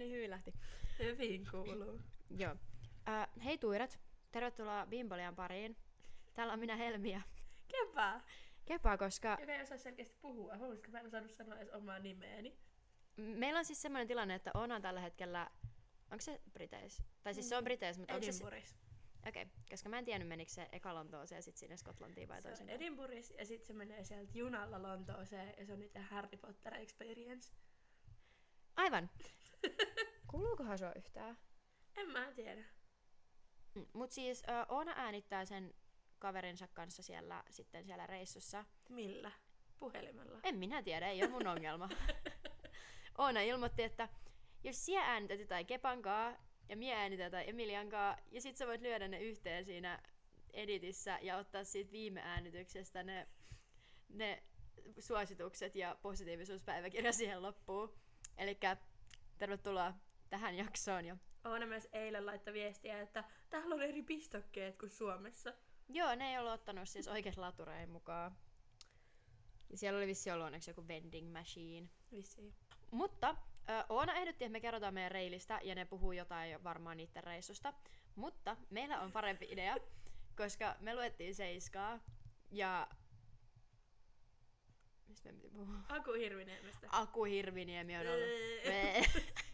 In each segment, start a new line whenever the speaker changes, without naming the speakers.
niin hyvin lähti.
Hyvin kuuluu.
Joo. Äh, hei tuirat, tervetuloa Bimbolian pariin. Täällä on minä Helmiä.
Kepä!
Kepaa, koska
Joka ei osaa selkeästi puhua. Haluaisitko mä en saanut sanoa edes omaa nimeäni?
meillä on siis semmoinen tilanne, että Oona on tällä hetkellä, onko se Briteis? Tai siis se on Briteis, mutta onko se... Okei, okay, koska mä en tiennyt menikö se eka Lontooseen ja sitten sinne Skotlantiin vai
Se on
toisin.
Edinburghissa ja sitten se menee sieltä junalla Lontooseen ja se on niiden Harry Potter experience.
Aivan. Kuuluukohan sua yhtään?
En mä tiedä.
Mm, Mut siis ö, Oona äänittää sen kaverinsa kanssa siellä, sitten siellä reissussa.
Millä? Puhelimella.
En minä tiedä, ei ole mun ongelma. Oona ilmoitti, että jos sinä äänität jotain Kepankaa ja minä äänitän jotain Emiliankaa, ja sit sä voit lyödä ne yhteen siinä editissä ja ottaa siitä viime äänityksestä ne, ne suositukset ja positiivisuuspäiväkirja siihen loppuun. Eli tervetuloa tähän jaksoon. Ja
Oona myös eilen laittoi viestiä, että täällä on eri pistokkeet kuin Suomessa.
Joo, ne ei ollut ottanut siis oikein laturein mukaan. Ja siellä oli vissi ollut onneksi joku vending machine.
Vissiin.
Mutta ö, Oona ehdotti, että me kerrotaan meidän reilistä ja ne puhuu jotain jo varmaan niiden reissusta. Mutta meillä on parempi idea, koska me luettiin Seiskaa ja... Mistä me piti puhua?
Aku Hirviniemestä.
Aku Hirviniemi on ollut.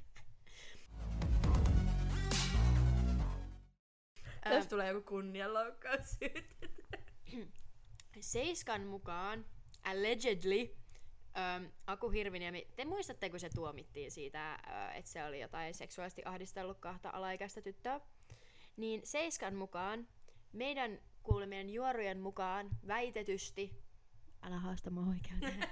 Ää. Tulee joku kunnianloukkaus.
Seiskan mukaan, allegedly, ähm, Aku Hirviniemi, te muistatte, kun se tuomittiin siitä, äh, että se oli jotain seksuaalisesti ahdistellut kahta alaikäistä tyttöä? Niin Seiskan mukaan, meidän kuulemien juorujen mukaan väitetysti, älä haasta mua oikein,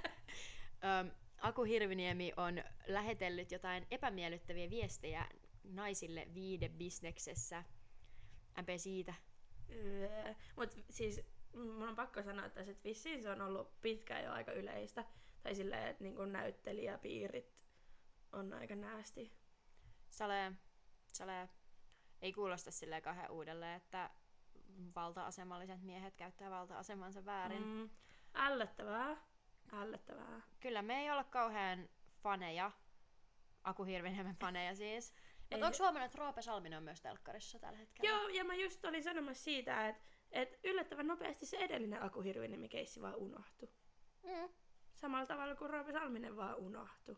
ähm, Aku Hirviniemi on lähetellyt jotain epämiellyttäviä viestejä naisille viidebisneksessä. MP siitä.
Öö, Mut siis mun on pakko sanoa tässä, että vissiin se on ollut pitkään jo aika yleistä. Tai silleen, että niin näyttelijäpiirit on aika näästi.
Sale, sale ei kuulosta silleen kauhean uudelleen, että valta-asemalliset miehet käyttää valta-asemansa väärin. Mm.
Mm, ällöttävää. Ällöttävää.
Kyllä me ei olla kauhean faneja, Aku Hirviniemen faneja siis. Mutta onko huomannut, että Roope Salminen on myös telkkarissa tällä hetkellä?
Joo, ja mä just olin sanomassa siitä, että, että yllättävän nopeasti se edellinen Aku Hirviniemen keissi vaan unohtui.
Mm.
Samalla tavalla kuin Roope Salminen vaan unohtui.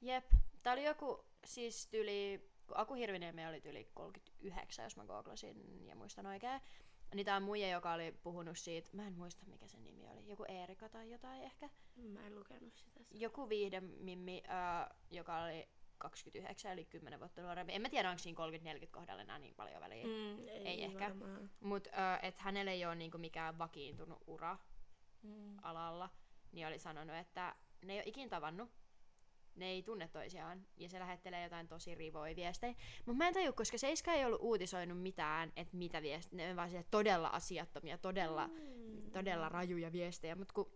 Jep. Tää oli joku, siis tyli, kun Aku Hirviniemi oli yli 39, jos mä googlasin ja muistan oikein. Niin tää on muija, joka oli puhunut siitä, mä en muista mikä sen nimi oli, joku Eerika tai jotain ehkä.
Mä en lukenut sitä.
Joku viihdemimmi, äh, joka oli 29 eli 10 vuotta nuorempi. En mä tiedä, onko siinä 30-40 kohdalla enää niin paljon väliä. Mm.
Ei,
Ei ehkä. Mutta että hänellä ei ole niinku mikään vakiintunut ura
Mm.
alalla, niin oli sanonut, että ne ei ole ikin tavannut, ne ei tunne toisiaan, ja se lähettelee jotain tosi rivoja viestejä. Mutta mä en tajua, koska Seiska ei ollut uutisoinut mitään, että mitä viestejä, ne on vaan siellä todella asiattomia, todella, mm. todella rajuja viestejä, mutta kun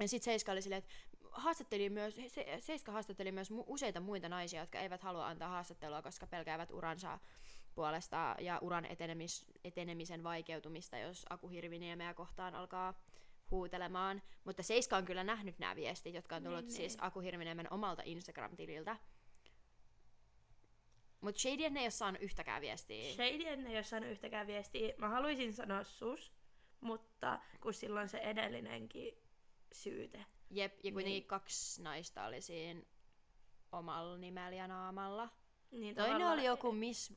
ja sitten Seiska oli silleen, että haastatteli myös, se, Seiska haastatteli myös useita muita naisia, jotka eivät halua antaa haastattelua, koska pelkäävät uransa puolesta ja uran etenemis, etenemisen vaikeutumista, jos Aku Hirviniemeä kohtaan alkaa huutelemaan. Mutta Seiska on kyllä nähnyt nämä viestit, jotka on tullut
Niin,
siis
niin.
Aku Hirviniemen omalta Instagram-tililtä. Mutta Shady ei ole saanut yhtäkään viestiä.
Shady ei ole saanut yhtäkään viestiä. Mä haluaisin sanoa sus, mutta kun silloin se edellinenkin syyte.
Jep, ja kuitenkin
Niin.
kaksi naista oli siinä omalla nimellä ja naamalla.
Niin
Toinen
tavallaan-
oli joku Miss...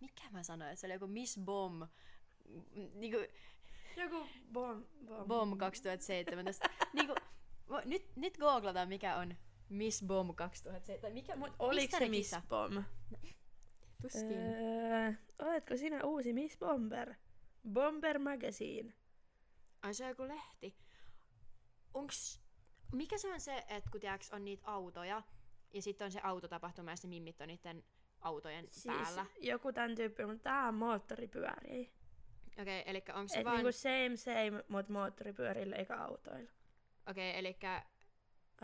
Mikä mä sanoin? että Se oli joku Miss Bomb. Niinku,
Joku bom, bom.
Bomb 2017. niinku, vo- nyt, nyt googlataan, mikä on Miss Bomb 2007. Mikä,
Mut oliko se Miss
kisa?
Bom?
Tuskin.
Öö, oletko sinä uusi Miss Bomber? Bomber Magazine.
Ai se on joku lehti. Onks... Mikä se on se, että kun tiiäks, on niitä autoja, ja sitten on se autotapahtuma, ja se mimmit on niiden autojen
Siis
päällä.
joku tän tyyppi, mutta tää on moottoripyöriä.
Okei, okay, eli onko se
Et
vaan...
niinku same same, mut moottoripyörillä eikä autoilla.
Okei, okay, eli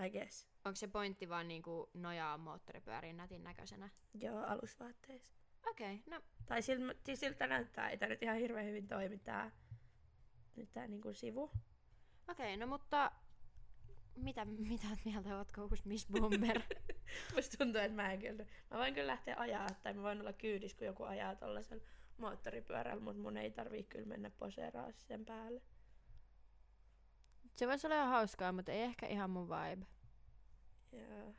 I guess.
onko se pointti vaan niinku nojaa moottoripyöriin nätin näköisenä?
Joo, alusvaatteissa.
Okei, okay, no
Tai siltä, siis siltä näyttää, ei tää nyt ihan hirveän hyvin toimi tää, nyt tää niinku sivu.
Okei, no mutta mitä, mitä mieltä ootko uusi Miss Bomber?
Musta tuntuu, että mä en kyllä... Mä voin kyllä lähteä ajaa, tai mä voin olla kyydissä, kun joku ajaa tollasen moottoripyörällä, mutta mun ei tarvii kyllä mennä poseeraa sen päälle.
Se voisi olla ihan hauskaa, mutta ei ehkä ihan mun vibe.
Joo.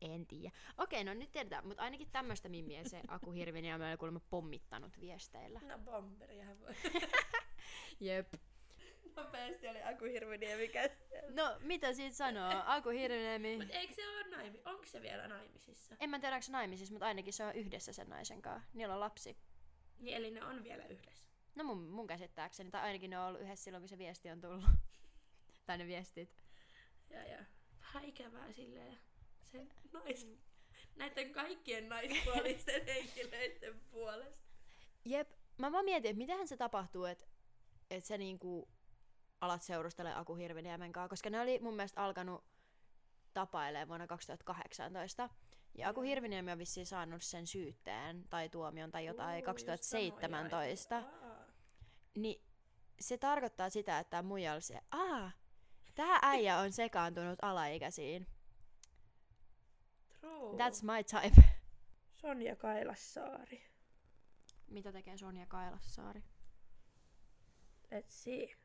En tiedä. Okei, no nyt tiedetään, mutta ainakin tämmöistä mimmiä se Aku Hirvinen on meillä kuulemma pommittanut viesteillä.
No bomberihän voi.
Jep.
Nopeasti oli Aku Hirviniemi.
No, mitä siitä sanoo? Aku Hirviniemi.
Mut eikö se ole naimi? Onko se vielä naimisissa?
En mä tiedä, onko se naimisissa, mutta ainakin se on yhdessä sen naisen kanssa. Niillä on lapsi.
Niin, eli ne on vielä yhdessä.
No mun, mun käsittääkseni, tai ainakin ne on ollut yhdessä silloin, kun se viesti on tullut. tai ne viestit.
Ja, ja. Vähän ikävää silleen sen nais... Näiden kaikkien naispuolisten henkilöiden puolesta.
Jep, mä vaan mietin, että mitähän se tapahtuu, että et sä niinku alat seurustella Aku Hirviniemen kanssa, koska ne oli mun mielestä alkanut tapailemaan vuonna 2018. Ja Aku Hirviniemi on vissiin saanut sen syytteen tai tuomion tai jotain
Uu,
2017.
just samoja. Aa.
Niin se tarkoittaa sitä, että tämä muija oli se, aa, tää äijä on sekaantunut alaikäisiin.
True.
That's my type.
Sonja Kailassaari.
Mitä tekee Sonja Kailassaari?
Let's see.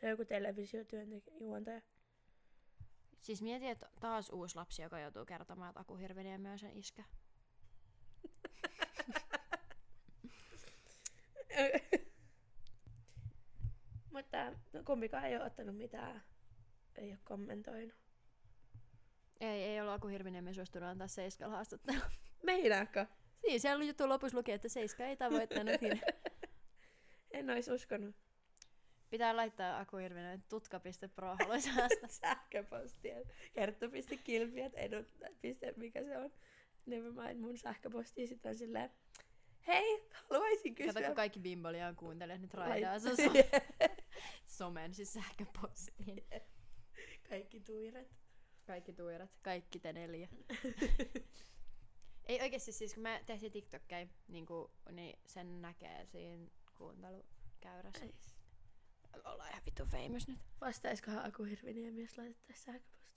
Se on joku televisiotyöntekijä.
Siis mieti, että taas uusi lapsi, joka joutuu kertomaan, että Aku Hirviniemi on sen iskä.
Mutta no, kumpikaan ei ole ottanut mitään. Ei ole kommentoinut.
Ei, ei ollut Aku Hirviniemi suostunut antaa Seiskalla haastattelua.
Meinaako?
Niin, siellä juttu lopussa luki, että Seiska ei tavoittanut. hir-
En olisi uskonut.
Pitää laittaa Aku Hirviniemi tutka.pro haluaisi haastaa.
Sähköpostia. Kertto.kilpi, että en piste, mikä se on. Never mind mun sähköpostia sitten on silleen, hei, haluaisin kysyä.
Kato, kun kaikki bimboliaan kuuntelee, nyt raidaa sun so- somen, siis sähköpostiin.
Kaikki tuiret.
Kaikki tuirat, kaikki te neljä. Ei oikeesti siis, kun me tehtiin TikTokkeja, niin, kuin, niin sen näkee siinä kuuntelukäyrässä. Ollaan ihan vittu famous nyt.
Vastaiskohan Aku Hirviniemi, jos laitettaisiin sähköpostia?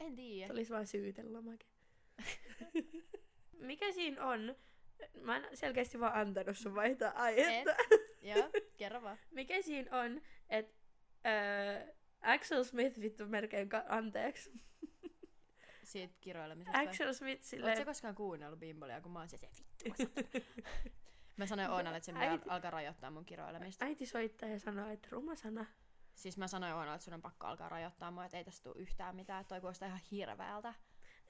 En tiedä.
Tulisi vaan syytelomake. Mikä siinä on? Mä en selkeästi vaan antanut sun vaihtaa aihetta.
Joo, kerro vaan.
Mikä siinä on, että äh, Axel Smith vittu melkein ka- anteeksi.
Siitä kiroilemisesta.
Axel Smith
Oletko
silleen,
koskaan kuunnellut bimbolia, kun mä oon se, se vittu. osata." Mä sanoin Oonalle, että se
Äiti-
alkaa rajoittaa mun kiroilemista.
äiti soittaa ja sanoo, että ruma sana.
Siis mä sanoin Oonalle, että sun on pakko alkaa rajoittaa mua, että ei tästä tule yhtään mitään. Että toi kuulostaa ihan hirveältä.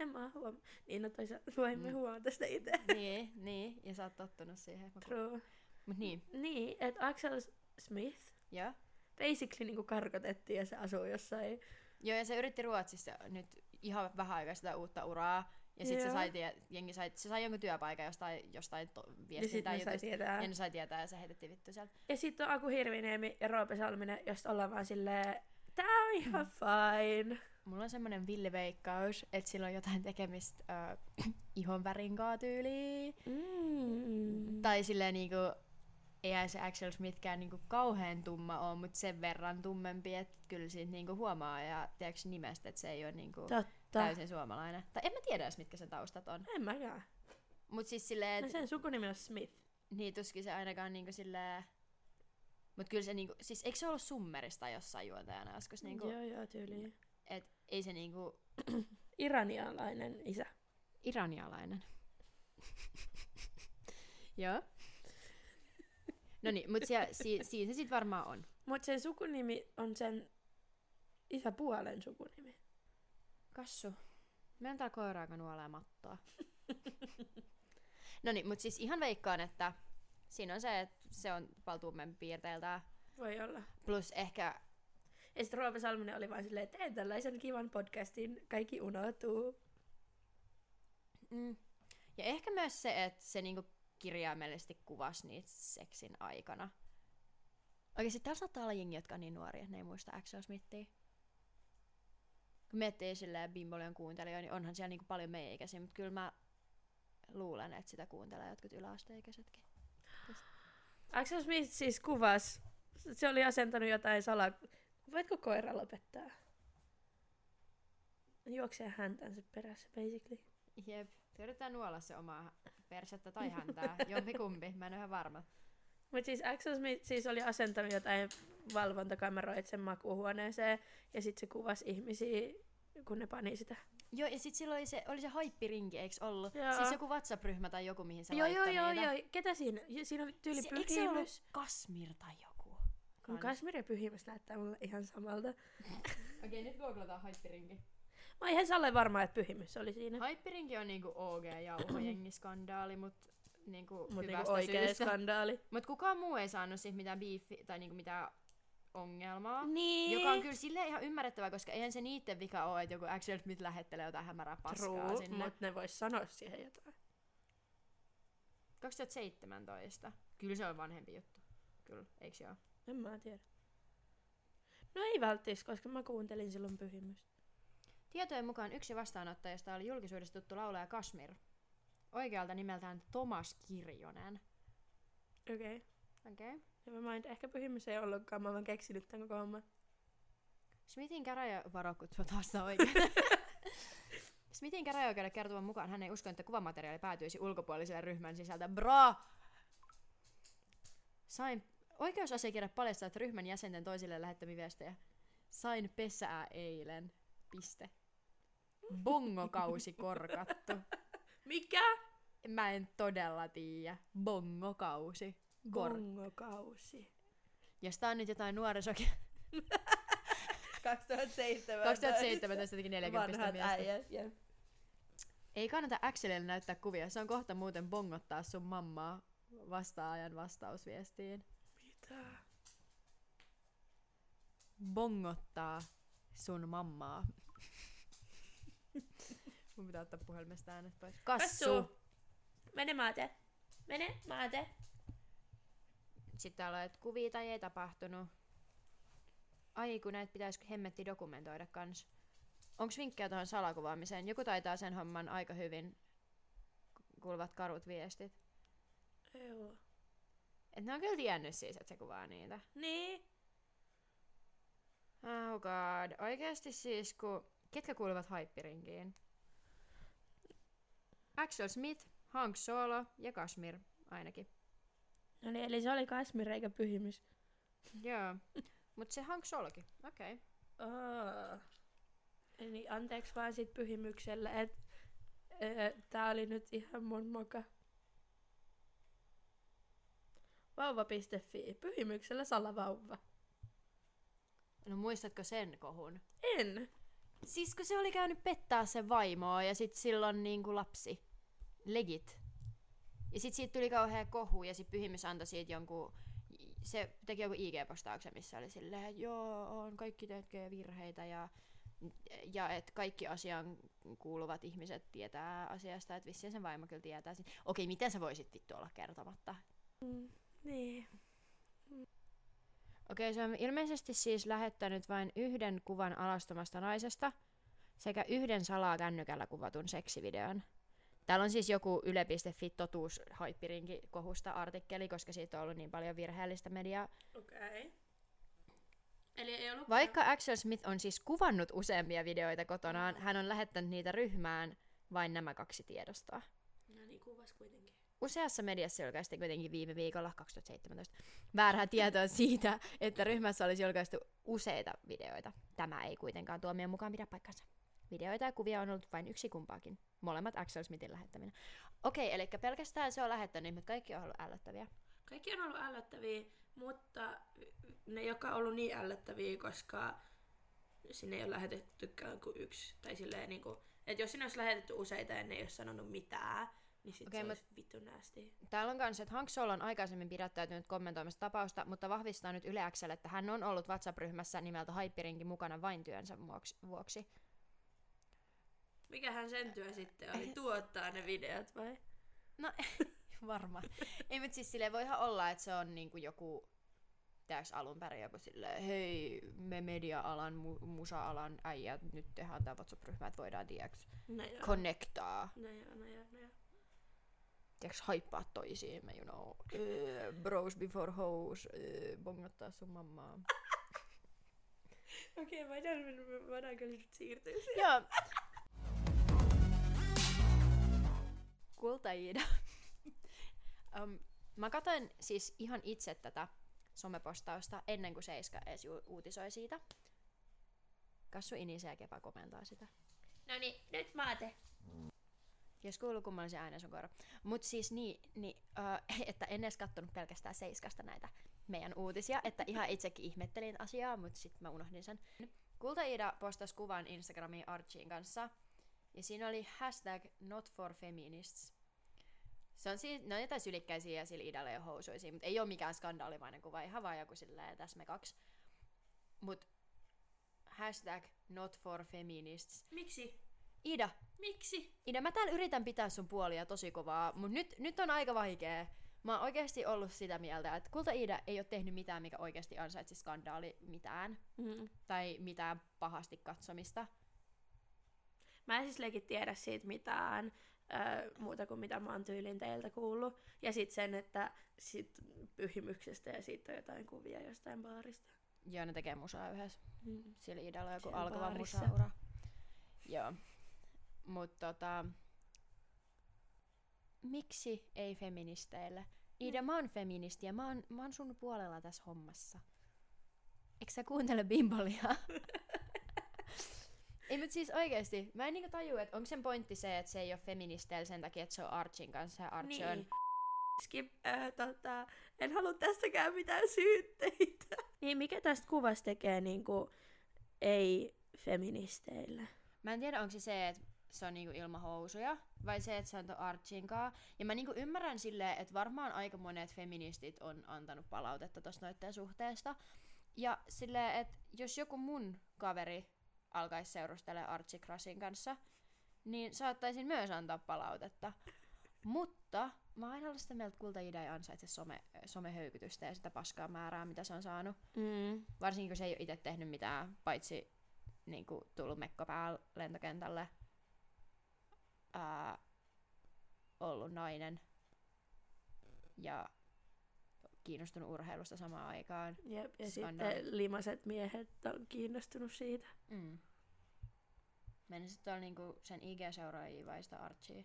En mä huom... Niin, no toisaalta voimme
Mm.
huomata sitä itse.
niin, niin. Ja sä oot tottunut siihen. Mä ku-
True.
Mut niin,
Niin, että Axel Smith
joo.
basically niinku karkotettiin ja se asuu jossain.
Joo, ja se yritti Ruotsissa nyt ihan vähän aikaa sitä uutta uraa. Ja sitten se sai, tie, jengi sai, se sai jonkun työpaikan jostain, jostain to,
Ja sitten
viestintää
sai
jutusta.
tietää.
Ja ne sai tietää ja se heitettiin vittu sieltä.
Ja sitten on Aku Hirviniemi ja Roope Salminen, josta ollaan vaan silleen, tää on ihan fine.
Mulla on semmonen villiveikkaus, että sillä on jotain tekemistä äh, ihon värin tyyliin.
Mm.
Tai silleen niinku, eihän se Axel Smithkään niinku kauhean tumma on, mutta sen verran tummempi, että kyllä siitä niinku huomaa ja tiedätkö nimestä, että se ei ole niinku
Totta.
Täysin suomalainen. Tai en mä tiedä edes, mitkä sen taustat on.
En mäkään.
Mut siis silleen,
No
et,
sen sukunimi on Smith.
niin tuskin se ainakaan niinku silleen... Mut kyllä se niinku, siis eikö se ollut summerista jossain juontajana joskus niinku,
Joo, joo, tyyliin.
et ei se niinku
Iranialainen isä.
iranialainen. Joo. No niin, mut siellä, si, siinä se sit varmaan on.
Mutta sen sukunimi on sen isäpuolen sukunimi.
Kassu. Meillä on täällä koira, joka nuolee mattoa. no niin, mutta siis ihan veikkaan, että siinä on se, että se on paljon tummempi piirteiltään.
Voi olla.
Plus ehkä,
Ja sitten Roope Salminen oli vaan silleen, teen tällaisen kivan podcastin, kaikki unohtuu.
mm, ja ehkä myös se, että se niinku kirjaimellisesti kuvasi niitä seksin aikana. Oikeesti täällä saattaa olla jengi, jotka on niin nuoria, että ne ei muista Axel Smithia. Kun miettii silleen Bimbolion kuuntelijoita, niin onhan siellä niinku paljon meidän ikäisiä, mutta kyllä mä luulen, että sitä kuuntelee jotkut yläasteikäisetkin.
Axel Smith siis kuvas. Se oli asentanut jotain salaa. Voitko koira lopettaa? Juoksee häntänsä perässä, basically.
Jep. Se yrittää nuolla se omaa persettä tai häntää. Jompi kumpi, mä en ole ihan varma.
Mutta siis Axel Smith siis oli asentanut jotain valvontakameroita sen makuuhuoneeseen ja sitten se kuvasi ihmisiä, kun ne pani sitä.
Joo, ja sit silloin oli se, oli se haippirinki, eiks ollut?
Joo.
Siis joku WhatsApp-ryhmä tai joku, mihin se
joo, joo, joo,
niitä.
joo. Ketä siinä? Siinä oli tyyli
Se, eikö se ollut. Kasmir tai joku?
Mun Kasmir ja pyhimys näyttää mulle ihan samalta.
Okei, nyt googlataan haippirinki.
Mä oon ihan salle varma, että pyhimys oli siinä.
Haippirinki on niinku OG jauhojengiskandaali, mut niinku
Mut
hyvästä
niinku oikea
syystä.
skandaali.
Mut kukaan muu ei saanut siitä mitään biifi tai niinku mitään ongelmaa.
Niin.
Joka on kyllä silleen ihan ymmärrettävää, koska eihän se niitten vika ole, että joku Axel Smith lähettelee jotain hämärää paskaa
True,
sinne.
mutta ne vois sanoa siihen jotain.
2017. Kyllä se on vanhempi juttu. Kyllä, eiks joo?
En mä tiedä. No ei välttis, koska mä kuuntelin silloin pyhimystä.
Tietojen mukaan yksi vastaanottajista oli julkisuudessa tuttu laulaja Kasmir. Oikealta nimeltään Tomas Kirjonen.
Okei. Okay.
Okei. Okay.
Never mind, ehkä pyhimys ei ollutkaan, mä oon vaan keksinyt tän koko homman.
Smithin käräjävarokut, se on taas oikein. Smithin käräjäoikeudelle kertovan mukaan hän ei usko, että kuvamateriaali päätyisi ulkopuoliselle ryhmän sisältä. Bra! Sain oikeusasiakirja paljastaa, että ryhmän jäsenten toisille lähettämiä viestejä. Sain pesää eilen. Piste. Bongokausi korkattu.
Mikä?
Mä en todella tiedä. Bongokausi. Kor-
Bongokausi.
Jos tää on nyt jotain nuorisokin.
2007.
2017 teki 40
Vanhat
miestä.
äijät.
Ei kannata Axelille näyttää kuvia, se on kohta muuten bongottaa sun mammaa vastaajan vastausviestiin.
Mitä?
Bongottaa sun mammaa. Mun pitää ottaa puhelimesta äänet pois. Kassu!
Kassu! Mene maate. Mene maate.
Sitten täällä on, että kuvia tai ei tapahtunut. Ai kun näitä pitäisi hemmetti dokumentoida kans. Onks vinkkejä tuohon salakuvaamiseen? Joku taitaa sen homman aika hyvin. Kuuluvat karut viestit.
Joo.
Et ne on kyllä tiennyt siis, että se kuvaa niitä.
Niin.
Oh god. Oikeasti siis, kun... Ketkä kuuluvat haippirinkiin? Axel Smith, Hank Solo ja Kasmir ainakin.
No niin, eli se oli Kasmir eikä pyhimys.
Joo. Mut se Hank Solokin. Okei. Okay.
Oh. Eli anteeksi vaan sit pyhimykselle, että tää oli nyt ihan mun moka. Vauva.fi. Pyhimyksellä salavauva.
No muistatko sen kohun?
En.
Siis kun se oli käynyt pettää sen vaimoa ja sit silloin niinku lapsi. Legit. Ja sit siitä tuli kauhea kohu ja sit pyhimys antoi siitä jonkun... Se teki joku IG-postauksen, missä oli silleen, että joo, on kaikki tekee virheitä ja, ja että kaikki asiaan kuuluvat ihmiset tietää asiasta, että vissiin sen vaimo kyllä tietää. sen. Okei, miten sä voisit vittu olla kertomatta?
Niin.
Okei, se on ilmeisesti siis lähettänyt vain yhden kuvan alastomasta naisesta sekä yhden salaa kännykällä kuvatun seksivideon. Täällä on siis joku yle.fi totuus haippirinki kohusta artikkeli, koska siitä on ollut niin paljon virheellistä mediaa.
Okei. Okay. Eli ei ollut...
Vaikka Axel Smith on siis kuvannut useampia videoita kotonaan, hän on lähettänyt niitä ryhmään vain nämä kaksi tiedostoa.
No niin, kuvas kuitenkin.
Useassa mediassa julkaistiin kuitenkin viime viikolla 2017 väärää tietoa siitä, että ryhmässä olisi julkaistu useita videoita. Tämä ei kuitenkaan tuomion mukaan pidä paikkansa. Videoita ja kuvia on ollut vain yksi kumpaakin. Molemmat Axel Smithin lähettäminä. Okei, eli pelkästään se on lähettänyt, mutta kaikki on ollut ällöttäviä.
Kaikki on ollut ällöttäviä, mutta ne, jotka on ollut niin ällöttäviä, koska sinne ei ole lähetettykään kuin yksi. Tai silleen niin kuin, että jos sinne olisi lähetetty useita ja ne ei ole sanonut mitään, niin sit
Okei,
se olisi vittu näästi.
Täällä on myös, että Hank Solo on aikaisemmin pidättäytynyt kommentoimasta tapausta, mutta vahvistaa nyt Yle Xlle, että hän on ollut WhatsApp-ryhmässä nimeltä Hyperinkin mukana vain työnsä vuoksi.
Mikähän sen työ sitten oli? Tuottaa ne videot vai?
No, varmaan. Ei, mutta siis silleen voihan olla, että se on niinku joku, tiedätkö alun perin joku silleen, hei, me media-alan, mu- musa-alan äijät, nyt tehdään tämä WhatsApp-ryhmä, että voidaan, tiedätkö,
No joo.
connectaa.
No joo, no joo, no joo.
tiiäks, haippaa toisiimme, you know. Uh, bros before hoes, uh, bongottaa sun mammaa.
Okei, okay, mä en voidaan kyllä nyt siirtyä siihen.
Joo. Kulta Iida. um, mä katsoin siis ihan itse tätä somepostausta ennen kuin Seiska edes ju- uutisoi siitä. Kassu Inise ja Kepa komentaa sitä.
No niin, nyt maate.
Jos kuuluu kummallisen äänen sun koira. Mut siis niin, niin uh, että en edes kattonut pelkästään Seiskasta näitä meidän uutisia, että ihan itsekin ihmettelin asiaa, mutta sitten mä unohdin sen. Kulta Iida postasi kuvan Instagramiin Archien kanssa, ja siinä oli hashtag not for feminists. Se on siis, ne on jotain sylikkäisiä ja sillä Iidalla jo housuisia, mutta ei ole mikään skandaalimainen kuva, ihan vaan joku silleen tässä me kaksi. Mut hashtag not for feminists.
Miksi?
Ida,
Miksi?
Ida, mä täällä yritän pitää sun puolia tosi kovaa, mutta nyt, nyt on aika vaikea. Mä oon oikeasti ollut sitä mieltä, että Kulta Iida ei ole tehnyt mitään, mikä oikeasti ansaitsi skandaali mitään.
Mm.
Tai mitään pahasti katsomista.
Mä en siis leikit tiedä siitä mitään ö, muuta kuin mitä mä oon tyylin teiltä kuullut. Ja sit sen, että sit pyhimyksestä ja siitä on jotain kuvia jostain baarista.
Joo, ne tekee musaa yhdessä.
Mm.
Sillä Idalla joku
Siellä
alkava
baarissa.
musaura. Joo. Mut tota... Miksi ei feministeille? Ida, mä oon feministi ja mä oon, mä oon sun puolella tässä hommassa. Eikö sä kuuntele bimbolia? ei mut siis oikeesti, mä en niinku taju, että onko sen pointti se, että se ei ole feministeillä sen takia, että se on Archin kanssa ja Archie on...
Niin. Skip, äh, tota, en halua tästäkään mitään syytteitä. Niin, mikä tästä kuvasta tekee niinku ei-feministeille?
Mä en tiedä, onko se se, että se on niinku ilman housuja, vai se, että se on ton Archin kaa. Ja mä niinku ymmärrän silleen, että varmaan aika monet feministit on antanut palautetta tosta noitten suhteesta. Ja silleen, että jos joku mun kaveri alkaisi seurustella Archie Crushin kanssa, niin saattaisin myös antaa palautetta. Mutta mä oon aina ollut sitä mieltä, että Kulta Ida ei ansaitse some, somehöykytystä ja sitä paskaa määrää, mitä se on saanut.
Mm.
Varsinkin kun se ei ole itse tehnyt mitään, paitsi niin kuin, tullut mekko päällä lentokentälle, ää, ollut nainen ja kiinnostunut urheilusta samaan aikaan.
Jep, ja
Skandaali.
sitten limaset miehet on kiinnostunut siitä.
Mm. Menisit sitten olla niinku sen IG-seuraajia vai sitä Archie?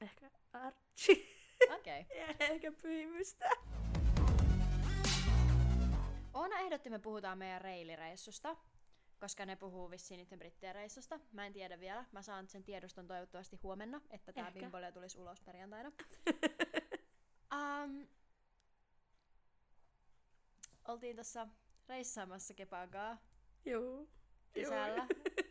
Ehkä Archie.
Okei. Okay.
ja ehkä pyhimystä.
Oona ehdotti, me puhutaan meidän reilireissusta, koska ne puhuu vissiin niiden brittien reissusta. Mä en tiedä vielä. Mä saan sen tiedoston toivottavasti huomenna, että tää
Ehkä.
bimbolia tulisi ulos perjantaina. Um, oltiin tuossa reissaamassa Kepankaa
Juu.
kesällä.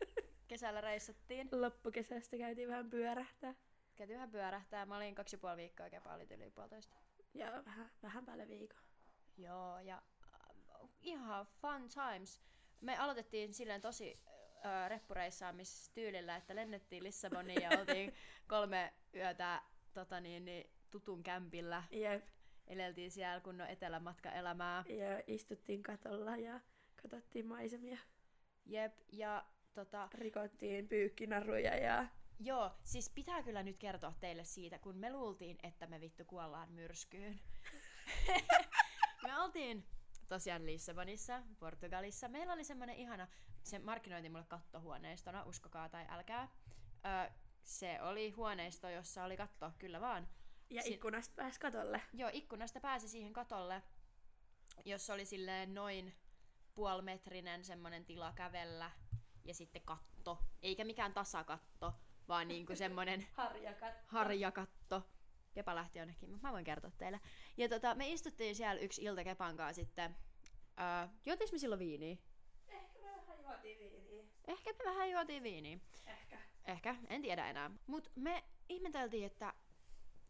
kesällä reissattiin.
Loppukesästä käytiin vähän pyörähtää.
Käytiin vähän pyörähtää. Mä olin kaksi ja puoli viikkoa, Kepa oli yli puolitoista.
Ja vähän, vähän päälle viikon.
Joo, ja äh, ihan fun times. Me aloitettiin silleen tosi äh, reppureissaamistyylillä, että lennettiin Lissaboniin ja oltiin kolme yötä tota niin, niin, tutun kämpillä.
Jep.
Eleltiin siellä kunnon etelämatkaelämää.
Ja istuttiin katolla ja katsottiin maisemia.
Jep, ja tota,
Rikottiin pyykkinaruja ja...
joo, siis pitää kyllä nyt kertoa teille siitä, kun me luultiin, että me vittu kuollaan myrskyyn. me oltiin tosiaan Lissabonissa, Portugalissa. Meillä oli semmonen ihana, se markkinoiti mulle kattohuoneistona, uskokaa tai älkää. Ö, se oli huoneisto, jossa oli katto, kyllä vaan.
Ja
Si-
ikkunasta pääsi katolle.
Joo, ikkunasta pääsi siihen katolle, jossa oli silleen noin puolimetrinen semmonen tila kävellä ja sitten katto. Eikä mikään tasakatto, vaan niinku semmonen
Harjakat.
harjakatto. Kepa lähti jonnekin, mutta mä voin kertoa teille. Ja tota, me istuttiin siellä yksi ilta Kepan kanssa sitten. Öö, juotiinko me silloin viiniä?
Ehkä me vähän juotiin viiniä.
Ehkä me vähän juotiin viiniä.
Ehkä.
Ehkä, en tiedä enää. Mut me ihmeteltiin, että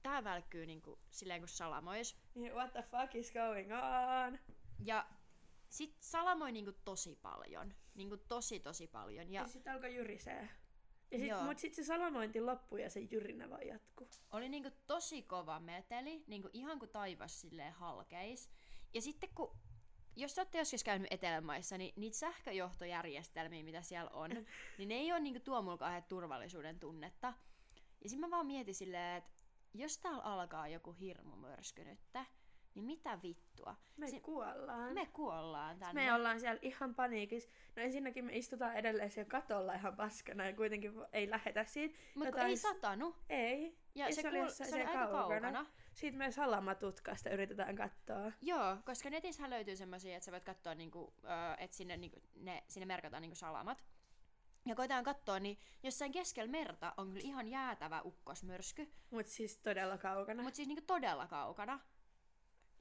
tää välkkyy niinku silleen kuin salamois.
Niin, what the fuck is going on?
Ja sit salamoi niinku tosi paljon. Niinku tosi tosi paljon. Ja
Ja sit alkoi jyrisee. Ja sit,
Joo.
mut sit se salamointi loppui ja se jyrinä vaan jatkuu.
oli niinku tosi kova meteli. Niinku ihan kuin taivas silleen halkeis. Ja sitten kun jos olette joskus käynyt Etelämaissa, niin niitä sähköjohtojärjestelmiä, mitä siellä on, niin ne ei ole niinku tuo mulla kauhean turvallisuuden tunnetta. Ja sitten mä vaan mietin silleen, että jos täällä alkaa joku hirmumyrsky nyttä, niin mitä vittua?
Me
Si-
kuollaan.
Me kuollaan tänne.
Me ollaan siellä ihan paniikissa. No ensinnäkin me istutaan edelleen siellä katolla ihan paskana ja kuitenkin ei lähetä siitä.
Mutta
jotain
ei satanut.
Ei.
Ja,
Ja
se,
se oli
kuul-
jossain
se oli aika kaukana.
kaukana. Siitä me salamatutkasta yritetään katsoa.
Joo, koska netissä löytyy semmoisia, että sä voit katsoa, niinku, että sinne, niinku, ne, sinne merkataan niinku salamat. Ja koitetaan katsoa, niin jossain keskellä merta on kyllä ihan jäätävä ukkosmyrsky,
Mut siis todella kaukana.
mutta siis niinku todella kaukana.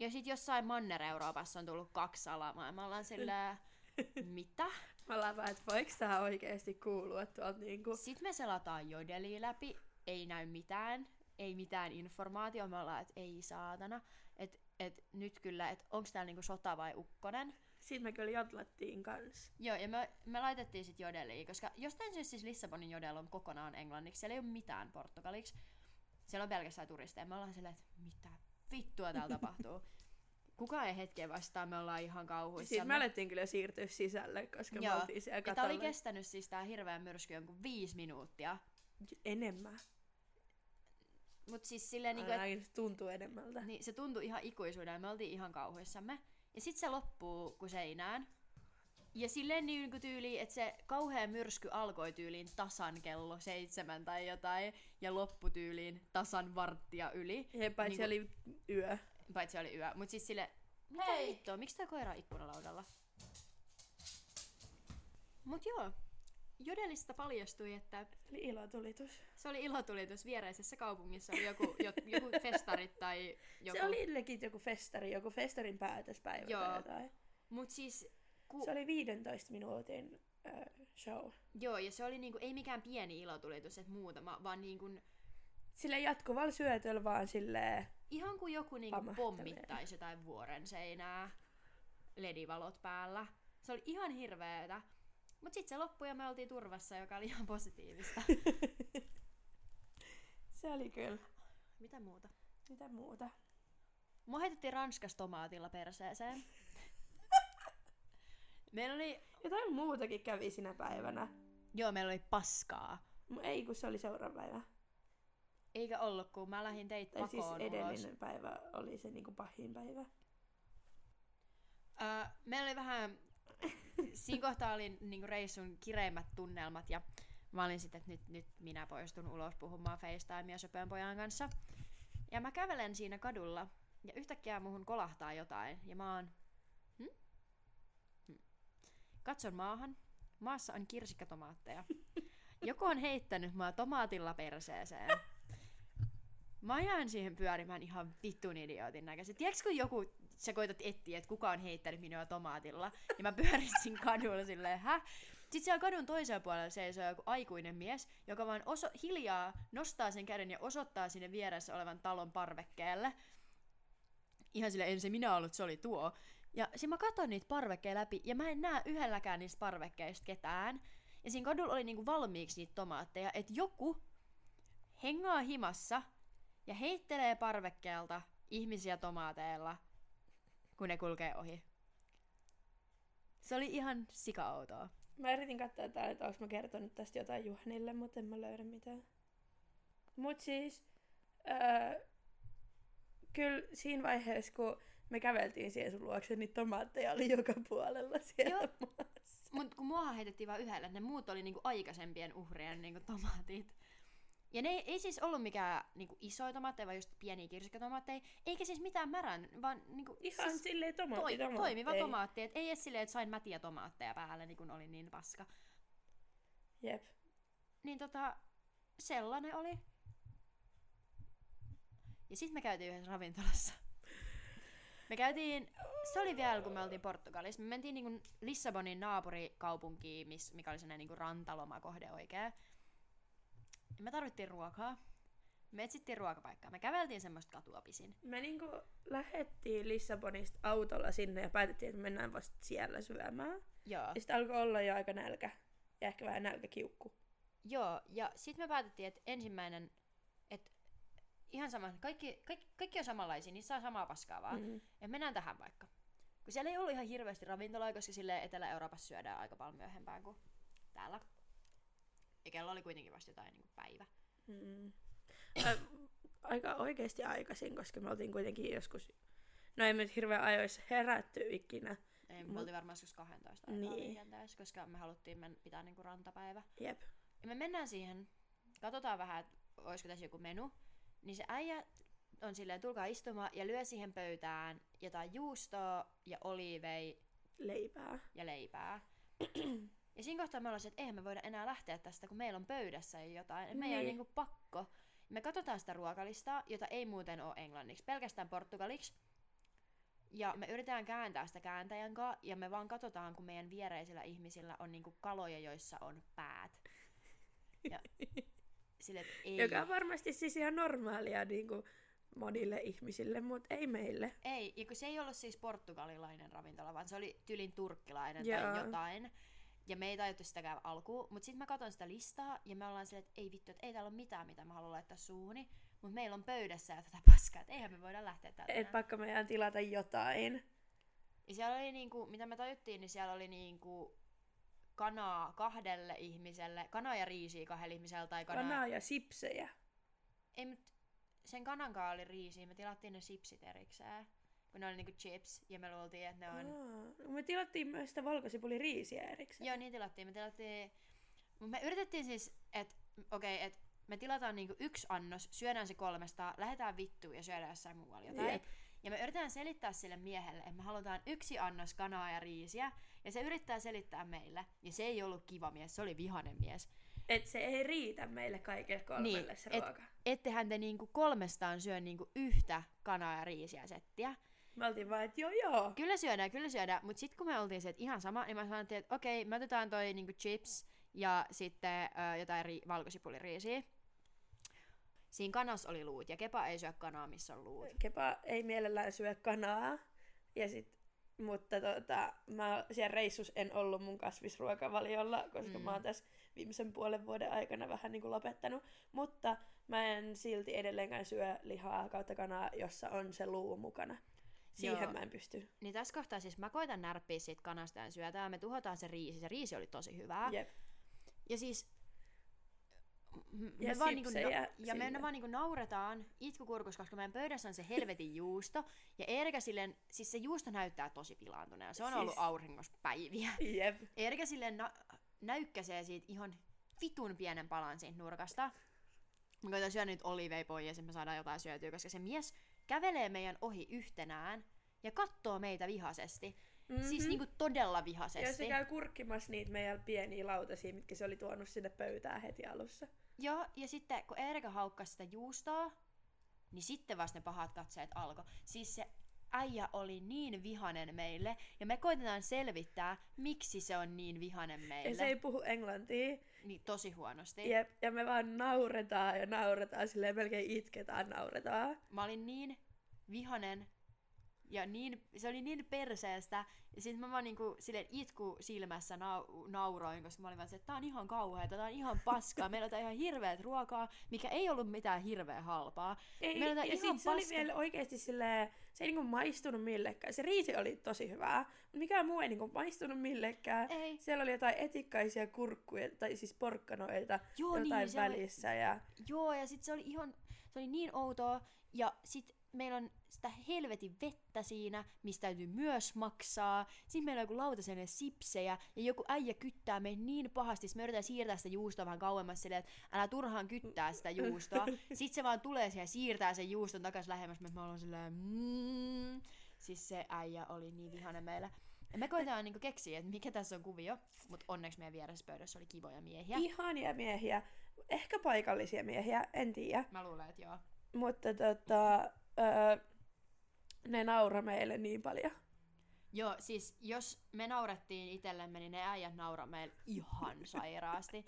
Ja sitten jossain Manner-Euroopassa on tullut kaksi salamaa, me ollaan sillä mitä?
Me ollaan vaan, että voiko tää oikeesti kuulua tuolta niinku...
Sitten me selataan jodeliin läpi, ei näy mitään, ei mitään informaatiota, me ollaan, että ei saatana. Että et nyt kyllä, että onko täällä niinku sota vai ukkonen.
Siitä me kyllä jodlattiin kans.
Joo, ja me, me laitettiin sitten jodeliin, koska jostain syystä siis Lissabonin jodel on kokonaan englanniksi, siellä ei ole mitään portugaliksi. Siellä on pelkästään turisteja. Me ollaan silleen, että mitä vittua täällä tapahtuu. Kukaan ei hetkeä vastaa, me ollaan ihan kauhuissa.
Siitä me alettiin kyllä siirtyä sisälle, koska me
Joo.
oltiin siellä
ja
katolla.
oli kestänyt siis tää hirveä myrsky jonkun viisi minuuttia.
Enemmän.
Mut siis silleen niinku, et,
se tuntuu enemmältä.
niin se tuntui ihan ikuisuudella, me oltiin ihan kauhuissamme. Ja sit se loppuu kuin seinään. Ja silleen niin kuin tyyli, että se kauhea myrsky alkoi tyyliin tasan kello seitsemän tai jotain, ja lopputyyliin tasan varttia yli.
Ja paitsi
Niinku-
oli yö.
Paitsi oli yö. Mut siis sille, mitä
Hei!
vittua, miksi tää koira on ikkunalaudalla? Mut joo, Jodelista paljastui, että
Eli ilotulitus.
se oli ilotulitus viereisessä kaupungissa, oli joku, jo, joku festarit tai joku...
Se oli legit joku festari, joku festarin päätöspäivä
Joo.
tai jotain.
Mut siis, ku...
Se oli 15 minuutin äh, show.
joo, ja se oli niinku, ei mikään pieni ilotulitus, että muutama, vaan niinku,
Sillä jatkuvalla syötöllä vaan silleen...
ihan kuin joku niinku pommittaisi jotain vuoren seinää, ledivalot päällä. Se oli ihan hirveetä. Mut sitten se loppui ja me oltiin turvassa, joka oli ihan positiivista.
Se oli kyllä.
Mitä muuta?
Mitä muuta?
Mua heitettiin Ranskas tomaatilla perseeseen. Meillä oli...
Jotain muutakin kävi sinä päivänä.
Joo, meillä oli paskaa.
Mu- Ei, kun se oli seuraava päivä.
Eikä ollut, kun mä lähdin teitä
Tai siis
pakoon ulos.
edellinen päivä oli se niinku pahin päivä.
Öö, meillä oli vähän... Siinä kohtaa oli niinku reissun kireimmät tunnelmat ja mä olin sitten, että nyt, nyt minä poistun ulos puhumaan FaceTimea söpön pojan kanssa. Ja mä kävelen siinä kadulla ja yhtäkkiä muhun kolahtaa jotain ja mä oon... Katson maahan. Maassa on kirsikkatomaatteja. Joku on heittänyt mua tomaatilla perseeseen. Mä jään siihen pyörimään ihan vittun idiootin näköisesti. Tiedätkö, kun joku, sä koitat etsiä, että kuka on heittänyt minua tomaatilla, ja mä pyörin siinä kadulla silleen, hä? Sitten siellä kadun toisella puolella seisoo joku aikuinen mies, joka vaan oso- hiljaa nostaa sen käden ja osoittaa sinne vieressä olevan talon parvekkeelle. Ihan sille en se minä ollut, se oli tuo. Ja sitten mä katson niitä parvekkeen läpi, ja mä en näe yhdelläkään niistä parvekkeista ketään. Ja siinä kadulla oli niinku valmiiksi niitä tomaatteja, että joku hengaa himassa ja heittelee parvekkeelta ihmisiä tomaateilla, kun ne kulkee ohi. Se oli ihan sika-outoa.
Mä yritin katsoa täällä, että onko mä kertonut tästä jotain Juhanille, mutta en mä löydä mitään. Mut siis, öö, kyllä siinä vaiheessa, kun me käveltiin siihen sun luokse, niin tomaatteja oli joka puolella siellä
Joo.
maassa.
Mutta kun muahan heitettiin vain yhdellä, ne muut oli niinku aikaisempien uhrien niinku tomaatit. Ja ne ei, ei siis ollut mikään niinku isoja tomaatteja, vaan just pieniä kirsikkatomaatteja. Eikä siis mitään märän, vaan niinku,
Ihan
siis
silleen tomaatti,
toi, toimiva tomaatti. Et ei edes silleen, että sain mätiä tomaatteja päälle, niin kun oli niin paska.
Jep.
Niin tota, sellainen oli. Ja sitten me käytiin yhdessä ravintolassa. Me käytiin, se oli vielä kun me oltiin Portugalissa, me mentiin niinku Lissabonin naapurikaupunkiin, miss, mikä oli sellainen niinku rantalomakohde oikein. Me tarvittiin ruokaa. Me etsittiin ruokapaikkaa. Me käveltiin semmoista katua pisin.
Me niinku lähettiin Lissabonista autolla sinne ja päätettiin, että mennään vasta siellä syömään.
Joo.
Ja sitten alkoi olla jo aika nälkä. Ja ehkä vähän nälkäkiukku.
Joo, ja sitten me päätettiin, että ensimmäinen, ihan sama, kaikki, kaikki, kaikki on samanlaisia, niissä on samaa paskaa vaan.
Mm.
Ja mennään tähän vaikka. Kun siellä ei ollut ihan hirveästi ravintoloja, koska sille Etelä-Euroopassa syödään aika paljon myöhempään kuin täällä. Ja kello oli kuitenkin vasta jotain niin kuin päivä.
Mm. Ä, aika oikeasti aikaisin, koska me oltiin kuitenkin joskus, no ei me nyt hirveän ajoissa herätty ikinä.
Ei, me
Mut-
oltiin varmaan joskus 12 aikaa
Niin.
liikenteessä, koska me haluttiin men- pitää niinku rantapäivä.
Jep.
Ja me mennään siihen, katsotaan vähän, että olisiko tässä joku menu. Niin se äijä on silleen, tulkaa istumaan ja lyö siihen pöytään jotain juustoa ja oliivei
Leipää.
ja leipää. ja siinä kohtaa me ollaan että eihän me voida enää lähteä tästä, kun meillä on pöydässä jo jotain. Meidän on
Niin.
niinku pakko. Me katsotaan sitä ruokalistaa, jota ei muuten ole englanniksi, pelkästään portugaliksi. Ja me yritetään kääntää sitä kääntäjän kanssa, ja me vaan katsotaan, kun meidän viereisillä ihmisillä on niinku kaloja, joissa on päät. Ja sille, että ei,
Joka on varmasti siis ihan normaalia niin kuin monille ihmisille, mutta ei meille.
ei, ja kun se ei ollut siis portugalilainen ravintola, vaan se oli tylin turkkilainen
Joo.
tai jotain. Ja me ei tajuttu sitäkään alkuun, mutta sitten mä katson sitä listaa ja me ollaan silleen, että ei vittu, että ei täällä ole mitään, mitä mä haluan laittaa suuhuni. Mutta meillä on pöydässä jo tätä paskaa, että eihän me voida lähteä täältä.
Et pakko meidän tilata jotain.
Ja siellä oli niinku, mitä me tajuttiin, niin siellä oli niinku kanaa kahdelle ihmiselle, kanaa ja riisiä kahdelle ihmiselle tai kanaa.
Kanaa ja sipsejä.
Ei, mut sen kanankaan oli riisiä, me tilattiin ne sipsit erikseen. Kun ne oli niinku chips, ja me luultiin, että ne on...
Aa, me tilattiin myös sitä valkosipuliriisiä erikseen.
Joo, niin tilattiin. Me tilattiin... Mut me yritettiin siis, että okei, okay, että me tilataan niinku yksi annos, syödään se kolmesta, lähdetään vittuun ja syödään jossain muualla jotain.
Jep.
Ja me yritetään selittää sille miehelle, että me halutaan yksi annos kanaa ja riisiä. Ja se yrittää selittää meille. Ja se ei ollut kiva mies, se oli vihanen mies.
Et se ei riitä meille kaikille kolmelle
Niin,
se
et-
ruoka.
Ettehän te niinku kolmestaan syö niinku yhtä kanaa ja riisiä settiä.
Me oltiin vaan, että joo joo.
Kyllä syödään, kyllä syödään, mutta sitten kun me oltiin se, että ihan sama, niin mä sanoin, että okei, me otetaan toi niinku chips ja sitten ö, jotain ri- valkosipuliriisiä. Siinä kanassa oli luut, ja Kepa ei syö kanaa, missä on luut.
Kepa ei mielellään syö kanaa. Ja sit, mutta tota, mä siellä reissus en ollut mun kasvisruokavaliolla, koska
Mm.
mä oon tässä viimeisen puolen vuoden aikana vähän niin kuin lopettanut. Mutta mä en silti edelleenkään syö lihaa kautta kanaa, jossa on se luu mukana. Siihen
Joo.
mä en pysty.
Niin tässä kohtaa siis mä koitan närppiä siitä kanasta ja syötään, me tuhotaan se riisi, se riisi oli tosi hyvää.
Jep.
Ja siis me vaan niinku, na- ja me vaan niinku nauretaan itkukurkus, koska meidän pöydässä on se helvetin juusto. Ja Erika silleen, siis se juusto näyttää tosi pilaantuneelta. Se on
Siis-
ollut auringossa päiviä.
Jep.
Erika silleen na- näykkäsee siitä ihan vitun pienen palan siitä nurkasta. Mä koitan syödä nyt olivei pois ja me saadaan jotain syötyä, koska se mies kävelee meidän ohi yhtenään ja katsoo meitä vihaisesti. Mm-hmm. Siis niinku todella
Ja
vihaisesti.
se käy kurkkimassa niitä meidän pieniä lautasia, mitkä se oli tuonut sinne pöytään heti alussa.
Joo, ja sitten kun Erika haukkasi sitä juustoa, niin sitten vasta ne pahat katseet alkoi. Siis se äijä oli niin vihanen meille, ja me koitetaan selvittää, miksi se on niin vihanen
Ja
meille.
se ei puhu englantia.
Niin tosi huonosti.
Jep, ja me vaan nauretaan ja nauretaan, silleen melkein itketään, nauretaan.
Mä olin niin vihanen, ja niin, se oli niin perseestä, ja sitten mä vaan niinku silleen itku silmässä nau, nauroin, koska mä olin vaan se, että tää on ihan kauheeta, tää on ihan paskaa, meillä on ihan hirveät ruokaa, mikä ei ollut mitään hirveä halpaa.
Ei,
Meillä on
ja
ihan
sit se oli
paska-
vielä oikeesti silleen, se ei niinku maistunut millekään. Se riisi oli tosi hyvää, mutta mikään muu ei niinku maistunut millekään.
Ei.
Siellä oli jotain etikkaisia kurkkuja, tai siis porkkanoita,
Joo,
jotain
niin, se oli-
välissä. Ja...
Joo, ja sitten se oli ihan, se oli niin outoa, ja sit meillä on sitä helvetin vettä siinä, mistä täytyy myös maksaa. Sitten meillä on joku lautaselle sipsejä, ja joku äijä kyttää meitä niin pahasti, että me yritetään siirtää sitä juustoa vähän kauemmas silleen, että älä turhaan kyttää sitä juustoa. Sitten se vaan tulee siihen ja siirtää sen juuston takas lähemmäs, mutta me ollaan silleen, mm. Siis se äijä oli niin vihainen meillä. Ja me koitetaan niinku keksiä, että mikä tässä on kuvio, mutta onneksi meidän vieressä pöydässä oli kivoja miehiä.
Ihania miehiä. Ehkä paikallisia miehiä, en tiedä.
Mä luulen, että joo.
Mutta tota, öö, ne naura meille niin paljon.
Joo, siis jos me naurettiin itsellemme, niin ne äijät naura meille ihan sairaasti.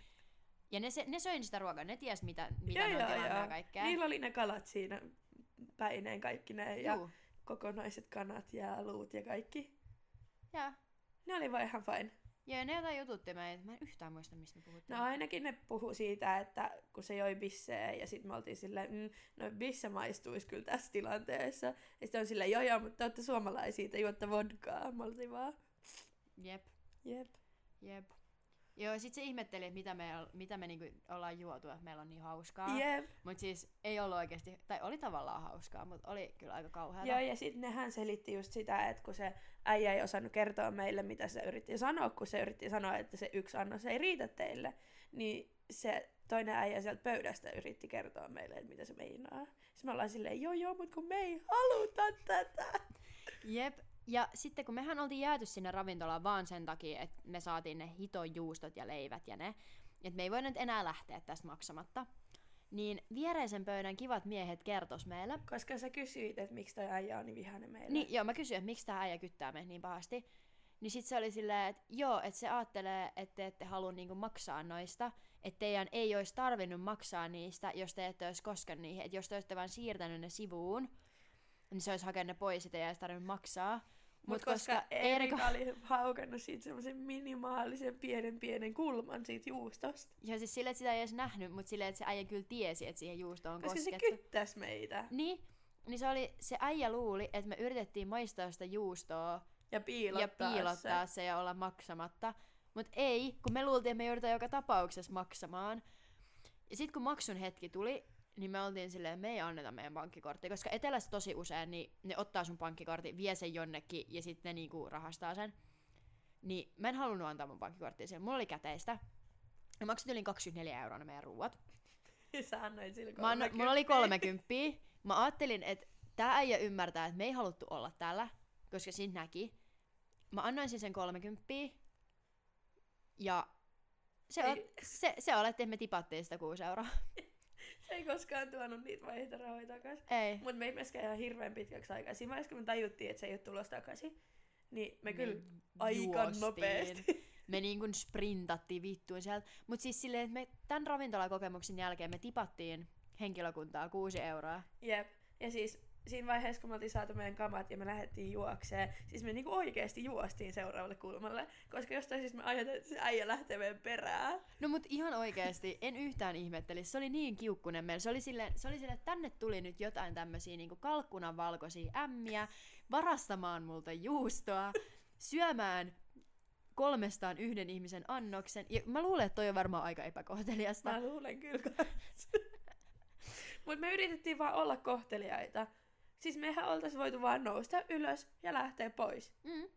Ja ne, se, ne söi sitä ruokaa, ne ties mitä, mitä ne on tilannut ja kaikkea.
Niillä oli ne kalat siinä päineen kaikki ne ja
Juu.
kokonaiset kanat ja luut ja kaikki.
Ja,
Ne oli vaan ihan fine.
Ja ne jotain jututti meitä. Mä en yhtään muista, mistä me puhuttiin.
No ainakin ne puhu siitä, että kun se joi bisseä ja sitten me oltiin silleen, mm, no bisse maistuisi kyllä tässä tilanteessa. Ja sitten on silleen, joo joo, mutta te olette suomalaisia, te juotte vodkaa. Oltiin vaan,
Jep,
jep.
jep. Joo, sit se ihmetteli, että mitä me, mitä me niinku ollaan juotu, että meillä on niin hauskaa.
Jep.
Mut siis ei ollut oikeasti, tai oli tavallaan hauskaa, mutta oli kyllä aika kauheata.
Joo, ja sitten nehän selitti just sitä, että kun se äijä ei osannut kertoa meille, mitä se yritti sanoa, kun se yritti sanoa, että se yksi annos ei riitä teille, niin se toinen äijä sieltä pöydästä yritti kertoa meille, että mitä se meinaa. Sitten me ollaan silleen, joo joo, mutta kun me ei haluta tätä.
Jep, ja sitten kun mehän oltiin jääty sinne ravintolaan vaan sen takia, että me saatiin ne hiton juustot ja leivät ja ne, että me ei voinut enää lähteä tästä maksamatta, niin viereisen pöydän kivat miehet kertos meille.
Koska sä kysyit, että miksi toi äijä on niin vihainen meille.
Niin, joo, mä kysyin, että miksi tämä äijä kyttää meitä niin pahasti. Niin sit se oli silleen, että joo, että se ajattelee, että te ette halua niinku maksaa noista, että teidän ei olisi tarvinnut maksaa niistä, jos te ette olisi koskaan niihin. Että jos te olisitte vain siirtänyt ne sivuun, niin se olisi hakenut ne pois ja te ei olisi tarvinnut maksaa.
Mut, Mut koska, koska Erika oli haukannut siitä semmoisen minimaalisen pienen pienen kulman siitä juustosta.
Ja siis silleen, että sitä ei edes nähnyt, mutta silleen, että se äijä kyllä tiesi, että siihen juustoon on
koska
koskettu.
se kyttäs meitä.
Niin, niin se, oli, se äijä luuli, että me yritettiin maistaa sitä juustoa
ja piilottaa,
ja piilottaa se. se ja olla maksamatta. Mutta ei, kun me luultiin, että me joudutaan joka tapauksessa maksamaan. Ja sitten kun maksun hetki tuli, niin me oltiin silleen, me ei anneta meidän pankkikorttia, koska etelässä tosi usein niin ne ottaa sun pankkikortin, vie sen jonnekin ja sitten ne niinku rahastaa sen. Niin mä en halunnut antaa mun pankkikorttia siellä. Mulla oli käteistä. Ja maksat yli 24 euroa ne meidän ruuat.
Sä annoit sille
mä anno, Mulla oli 30. Mä ajattelin, että tää äijä ymmärtää, että me ei haluttu olla täällä, koska siinä näki. Mä annoin siis sen 30. Ja se, o, se, se oletti, että me tipattiin sitä 6 euroa.
ei koskaan tuonut niitä vaihtorahoja takaisin.
Ei.
Mutta me ei myöskään ihan hirveän pitkäksi aikaa. Siinä vaiheessa, kun me tajuttiin, että se ei ole tulossa takaisin, niin me, me kyllä aika nopeasti.
Me niin kuin sprintattiin vittuun sieltä. Mutta siis silleen, että me tämän ravintolakokemuksen jälkeen me tipattiin henkilökuntaa 6 euroa.
Jep. Ja siis siinä vaiheessa, kun me oltiin saatu meidän kamat ja me lähdettiin juokseen, siis me niinku oikeasti juostiin seuraavalle kulmalle, koska jostain siis me ajateltiin, että se äijä lähtee meidän perään.
No mut ihan oikeasti, en yhtään ihmetteli, se oli niin kiukkunen meillä. Se oli silleen, se oli silleen että tänne tuli nyt jotain tämmöisiä niinku kalkkunan valkoisia ämmiä, varastamaan multa juustoa, syömään kolmestaan yhden ihmisen annoksen. Ja mä luulen, että toi on varmaan aika epäkohteliasta.
Mä luulen kyllä. Mutta me yritettiin vaan olla kohteliaita. Siis mehän oltais voitu vaan nousta ylös ja lähteä pois.
Mm.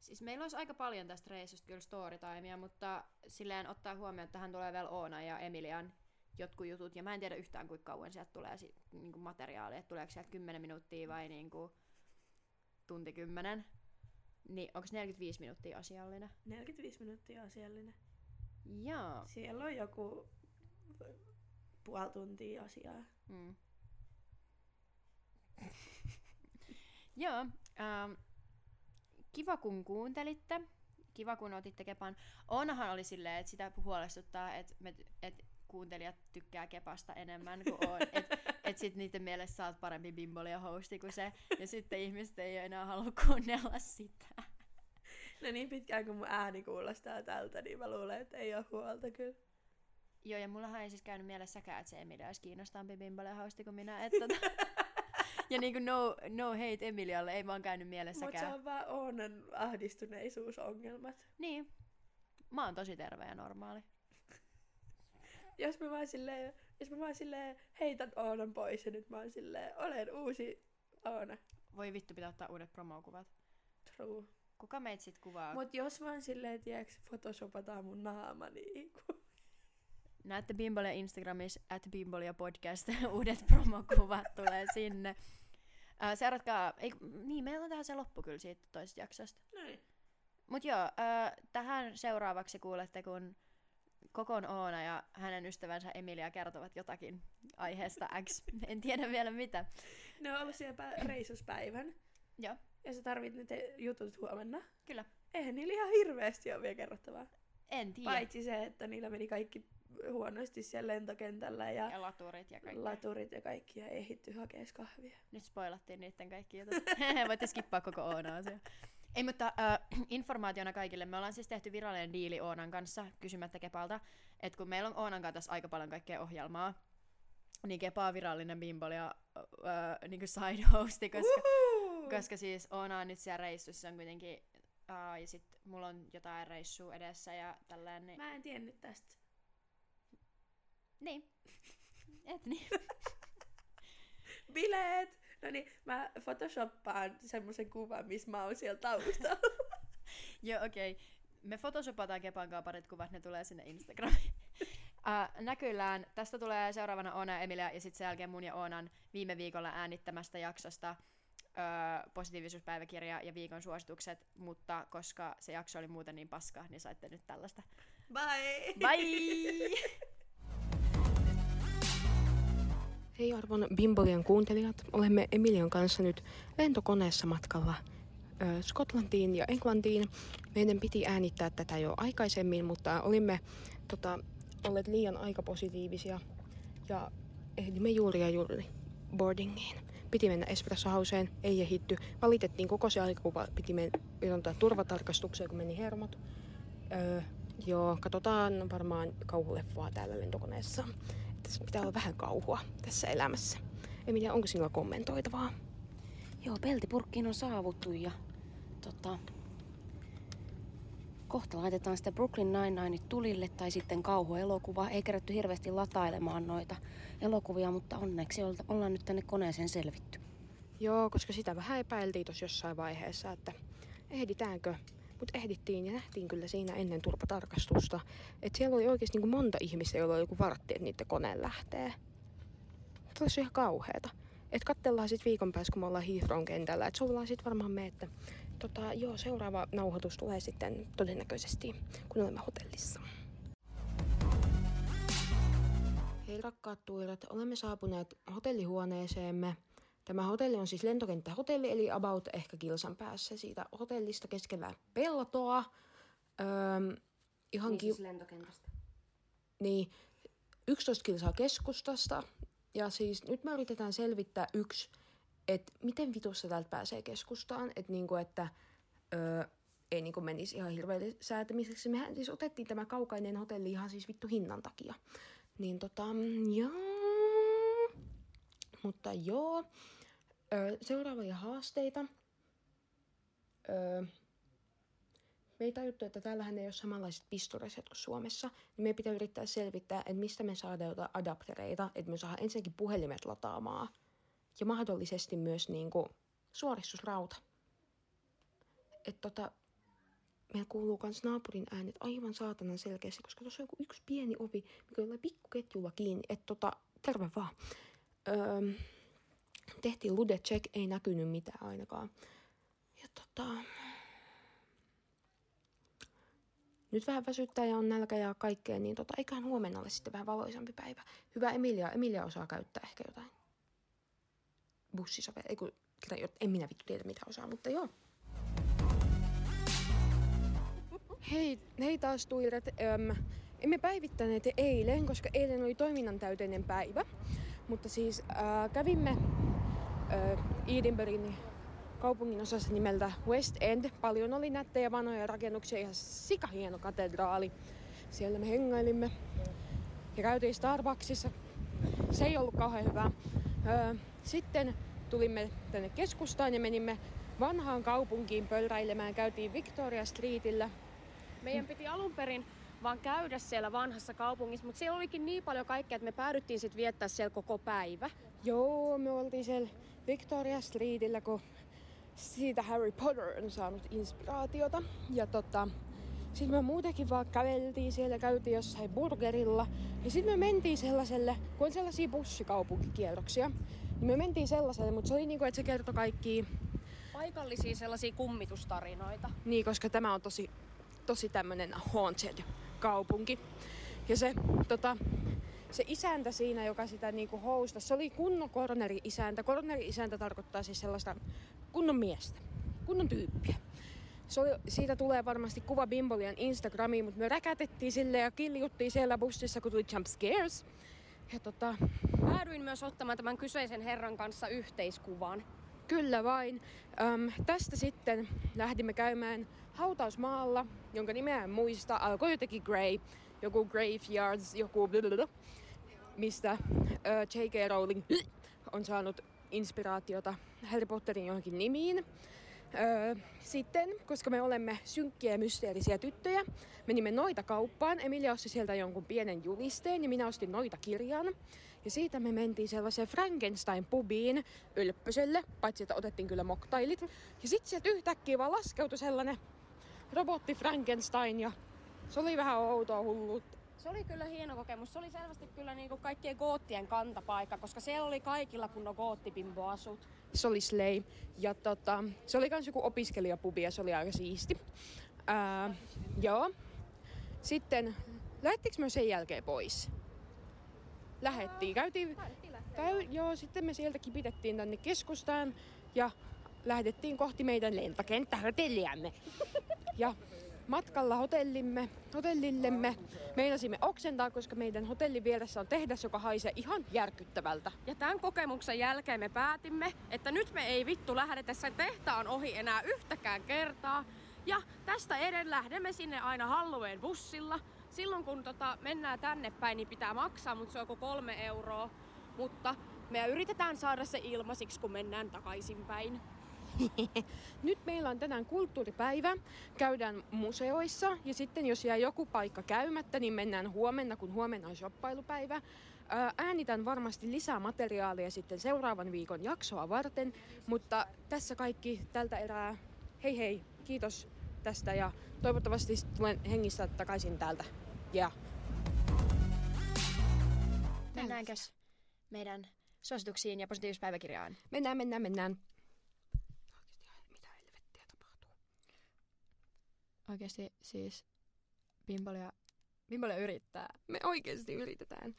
Siis meillä olisi aika paljon tästä reissusta kyllä storytimea, mutta silleen ottaa huomioon, että tähän tulee vielä Oona ja Emilian jotkut jutut, ja mä en tiedä yhtään kuinka kauan sieltä tulee si- niinku materiaalia, että tuleeko sieltä 10 minuuttia vai niinku tunti 10. Niin onko 45 minuuttia asiallinen?
45 minuuttia asiallinen.
Joo.
Siellä on joku puoli tuntia asiaa.
Mm. Joo, ähm, kiva kun kuuntelitte. Kiva kun otitte Kepan. Onahan oli silleen, että sitä huolestuttaa, että me, et kuuntelijat tykkää Kepasta enemmän kuin on. Että et sit niiden mielestä sä oot parempi bimbolia hosti kuin se. Ja sitten ihmiset ei enää halua kuunnella sitä.
No niin pitkään kun mun ääni kuulostaa tältä, niin mä luulen, että ei ole huolta kyllä.
Joo, ja mullahan ei siis käynyt mielessäkään, että se Emilia olisi kiinnostavampi bimbolia hosti kuin minä. Että tota, ja niinku no, no hate Emilialle ei vaan käynyt mielessäkään.
Mutta se on vaan Oonan ahdistuneisuusongelmat.
Niin. Mä oon tosi terve ja normaali.
jos mä vaan silleen, jos mä vaan silleen heitän Oonan pois ja nyt mä oon silleen, olen uusi Oona.
Voi vittu, pitää ottaa uudet promokuvat.
True.
Kuka meitä sit kuvaa?
Mut jos vaan silleen, tiiäks, photoshopataan mun naama, niin
Näette Bimbolia Instagramissa, at Bimbolia podcast, uudet promokuvat tulee sinne. Äh, seuratkaa, ei, niin meillä on tähän se loppu kyllä siitä toisesta jaksosta.
Näin.
Mut joo, äh, tähän seuraavaksi kuulette, kun Kokon Oona ja hänen ystävänsä Emilia kertovat jotakin aiheesta X. En tiedä vielä mitä.
Ne on ollut siellä reissuspäivän.
Joo.
Ja sä tarvit ne jutut huomenna.
Kyllä.
Eihän niillä ihan hirveästi ole vielä kerrottavaa.
En tiedä.
Paitsi se, että niillä meni kaikki huonosti siellä lentokentällä ja,
ja laturit ja kaikki.
Laturit ja kaikki ja ehitty hakea kahvia.
Nyt spoilattiin niiden kaikki jutut. Voitte skippaa koko Oonaa se. Ei, mutta äh, informaationa kaikille. Me ollaan siis tehty virallinen diili Oonan kanssa, kysymättä Kepalta, että kun meillä on Oonan kanssa tässä aika paljon kaikkea ohjelmaa, niin Kepa on virallinen bimbol ja äh, niin kuin side hosti, koska, koska siis Oona on nyt siellä reissussa, on kuitenkin Uh, ja sit mulla on jotain reissua edessä ja tällainen. Niin...
Mä en tiennyt tästä.
Niin. Et niin.
Bileet! No niin, mä photoshoppaan semmoisen kuvan, missä mä oon siellä taustalla.
Joo, okei. Okay. Me photoshopataan Kepan kanssa parit kuvat, ne tulee sinne Instagramiin. Uh, näkyllään. Tästä tulee seuraavana Oona ja Emilia ja sitten sen jälkeen mun ja Oonan viime viikolla äänittämästä jaksosta uh, positiivisuuspäiväkirja ja viikon suositukset, mutta koska se jakso oli muuten niin paska, niin saitte nyt tällaista.
Bye!
Bye!
Hei arvon Bimbolian kuuntelijat, olemme Emilian kanssa nyt lentokoneessa matkalla ö, Skotlantiin ja Englantiin. Meidän piti äänittää tätä jo aikaisemmin, mutta olimme tota, olleet liian aikapositiivisia ja ehdimme juuri ja juuri boardingiin. Piti mennä Espresso Houseen, ei ehitty. Valitettiin koko se aika, kun piti mennä turvatarkastukseen, kun meni hermot. Öö, joo, katsotaan varmaan kauhuleffaa täällä lentokoneessa. Tässä pitää olla vähän kauhua tässä elämässä. Emilia, onko sinulla kommentoitavaa?
Joo, peltipurkkiin on saavuttu ja tota, kohta laitetaan sitä Brooklyn Nine-Nine tulille tai sitten kauhuelokuva. Ei kerätty hirveästi latailemaan noita elokuvia, mutta onneksi ollaan nyt tänne koneeseen selvitty.
Joo, koska sitä vähän epäiltiin tuossa jossain vaiheessa, että ehditäänkö. Mutta ehdittiin ja nähtiin kyllä siinä ennen turpatarkastusta, että siellä oli oikeasti niin monta ihmistä, joilla oli joku vartti, että niiden kone lähtee. Tämä olisi ihan kauheeta. Että katsellaan sitten viikon päästä, kun me ollaan Heathrown kentällä. Että ollaan sitten varmaan me, että tota, joo, seuraava nauhoitus tulee sitten todennäköisesti, kun olemme hotellissa. Hei rakkaat tuirat, olemme saapuneet hotellihuoneeseemme. Tämä hotelli on siis lentokenttähotelli, eli about ehkä kilsan päässä siitä hotellista keskellä peltoa. Öö,
ihan niin, ki- siis lentokentästä.
Niin, 11 kilsaa keskustasta. Ja siis nyt me yritetään selvittää yksi että miten vitussa täältä pääsee keskustaan, että niinku, että öö, ei niinku menisi ihan hirveän säätämiseksi. Mehän siis otettiin tämä kaukainen hotelli ihan siis vittu hinnan takia. Niin tota, joo. Mutta joo. Öö, seuraavia haasteita. Öö, me tajuttu, että täällähän ei ole samanlaiset pistoreset kuin Suomessa, niin me pitää yrittää selvittää, että mistä me saadaan jotain adaptereita, että me saadaan ensinnäkin puhelimet lataamaan – ja mahdollisesti myös niin kuin suoristusrauta. Että tota, meillä kuuluu myös naapurin äänet aivan saatanan selkeästi, koska tuossa on joku yksi pieni ovi, mikä on pikkuketjulla kiinni. Että tota, terve vaan. Öö, tehtiin lude check, ei näkynyt mitään ainakaan. Ja tota, nyt vähän väsyttää ja on nälkä ja kaikkea, niin tota, eiköhän huomenna ole sitten vähän valoisampi päivä. Hyvä Emilia, Emilia osaa käyttää ehkä jotain bussisove, ei kun, en minä vittu tiedä mitä osaa, mutta joo. Hei, hei taas tuiret. Öm, emme päivittäneet eilen, koska eilen oli toiminnan täyteinen päivä. Mutta siis äh, kävimme Edinburghin kaupungin osassa nimeltä West End. Paljon oli nättejä vanhoja rakennuksia ja sika hieno katedraali. Siellä me hengailimme ja käytiin Starbucksissa. Se ei ollut kauhean hyvä. Öö, sitten tulimme tänne keskustaan ja menimme vanhaan kaupunkiin pölräilemään. Käytiin Victoria Streetillä.
Meidän piti alun perin vaan käydä siellä vanhassa kaupungissa, mutta siellä olikin niin paljon kaikkea, että me päädyttiin sitten viettää siellä koko päivä.
Joo, me oltiin siellä Victoria Streetillä, kun siitä Harry Potter on saanut inspiraatiota. Ja tota, sitten me muutenkin vaan käveltiin siellä, käytiin jossain burgerilla. Ja sitten me mentiin sellaiselle, kun on sellaisia bussikaupunkikierroksia, niin me mentiin sellaiselle, mutta se oli niinku, että se kertoi kaikki...
Paikallisia sellaisia kummitustarinoita.
Niin, koska tämä on tosi, tosi tämmönen haunted kaupunki. Ja se, tota, se isäntä siinä, joka sitä niinku housta, se oli kunnon korneri-isäntä. Korneri-isäntä tarkoittaa siis sellaista kunnon miestä, kunnon tyyppiä. Se oli, siitä tulee varmasti kuva Bimbolian Instagramiin, mutta me räkätettiin sille ja kiljuttiin siellä bussissa, kun tuli jump scares.
Ja tota... Päädyin myös ottamaan tämän kyseisen herran kanssa yhteiskuvan.
Kyllä vain. Öm, tästä sitten lähdimme käymään hautausmaalla, jonka nimeä en muista. Alkoi jotenkin Grey, joku Graveyards, joku blablabla, mistä J.K. Rowling on saanut inspiraatiota Harry Potterin johonkin nimiin. Öö, sitten, koska me olemme synkkiä ja mysteerisiä tyttöjä, menimme noita kauppaan. Emilia osti sieltä jonkun pienen julisteen ja minä ostin noita kirjan. Ja siitä me mentiin sellaiseen Frankenstein-pubiin Ylppöselle, paitsi että otettiin kyllä moktailit. Ja sitten sieltä yhtäkkiä vaan laskeutui sellainen robotti Frankenstein ja se oli vähän outoa hulluutta.
Se oli kyllä hieno kokemus. Se oli selvästi kyllä niinku kaikkien goottien kantapaikka, koska siellä oli kaikilla kunnon goottipimpoasut.
Se oli Slay. Ja tota, se oli kans joku opiskelijapubi ja se oli aika siisti. Ää, joo. Sitten, lähettikö me sen jälkeen pois? Lähettiin. Käytiin, käy, joo, sitten me sieltä kipitettiin tänne keskustaan ja lähdettiin kohti meidän lentokenttähotelliamme. Ja matkalla hotellimme, hotellillemme meinasimme oksentaa, koska meidän hotellin vieressä on tehdas, joka haisee ihan järkyttävältä.
Ja tämän kokemuksen jälkeen me päätimme, että nyt me ei vittu lähdetä sen tehtaan ohi enää yhtäkään kertaa. Ja tästä eden lähdemme sinne aina Halloween bussilla. Silloin kun tota, mennään tänne päin, niin pitää maksaa, mutta se on joku kolme euroa. Mutta me yritetään saada se ilmaisiksi, kun mennään takaisinpäin.
Nyt meillä on tänään kulttuuripäivä, käydään museoissa ja sitten jos jää joku paikka käymättä, niin mennään huomenna, kun huomenna on shoppailupäivä. Ää, Äänitän varmasti lisää materiaalia sitten seuraavan viikon jaksoa varten, mutta tässä kaikki tältä erää. Hei hei, kiitos tästä ja toivottavasti tulen hengissä takaisin täältä. Ja
Mennäänkös meidän suosituksiin ja positiivispäiväkirjaan?
mennään, mennään, mennään. Mitä helvettiä tapahtuu?
Oikeasti siis Pimpolia, Pimpolia yrittää.
Me oikeasti yritetään.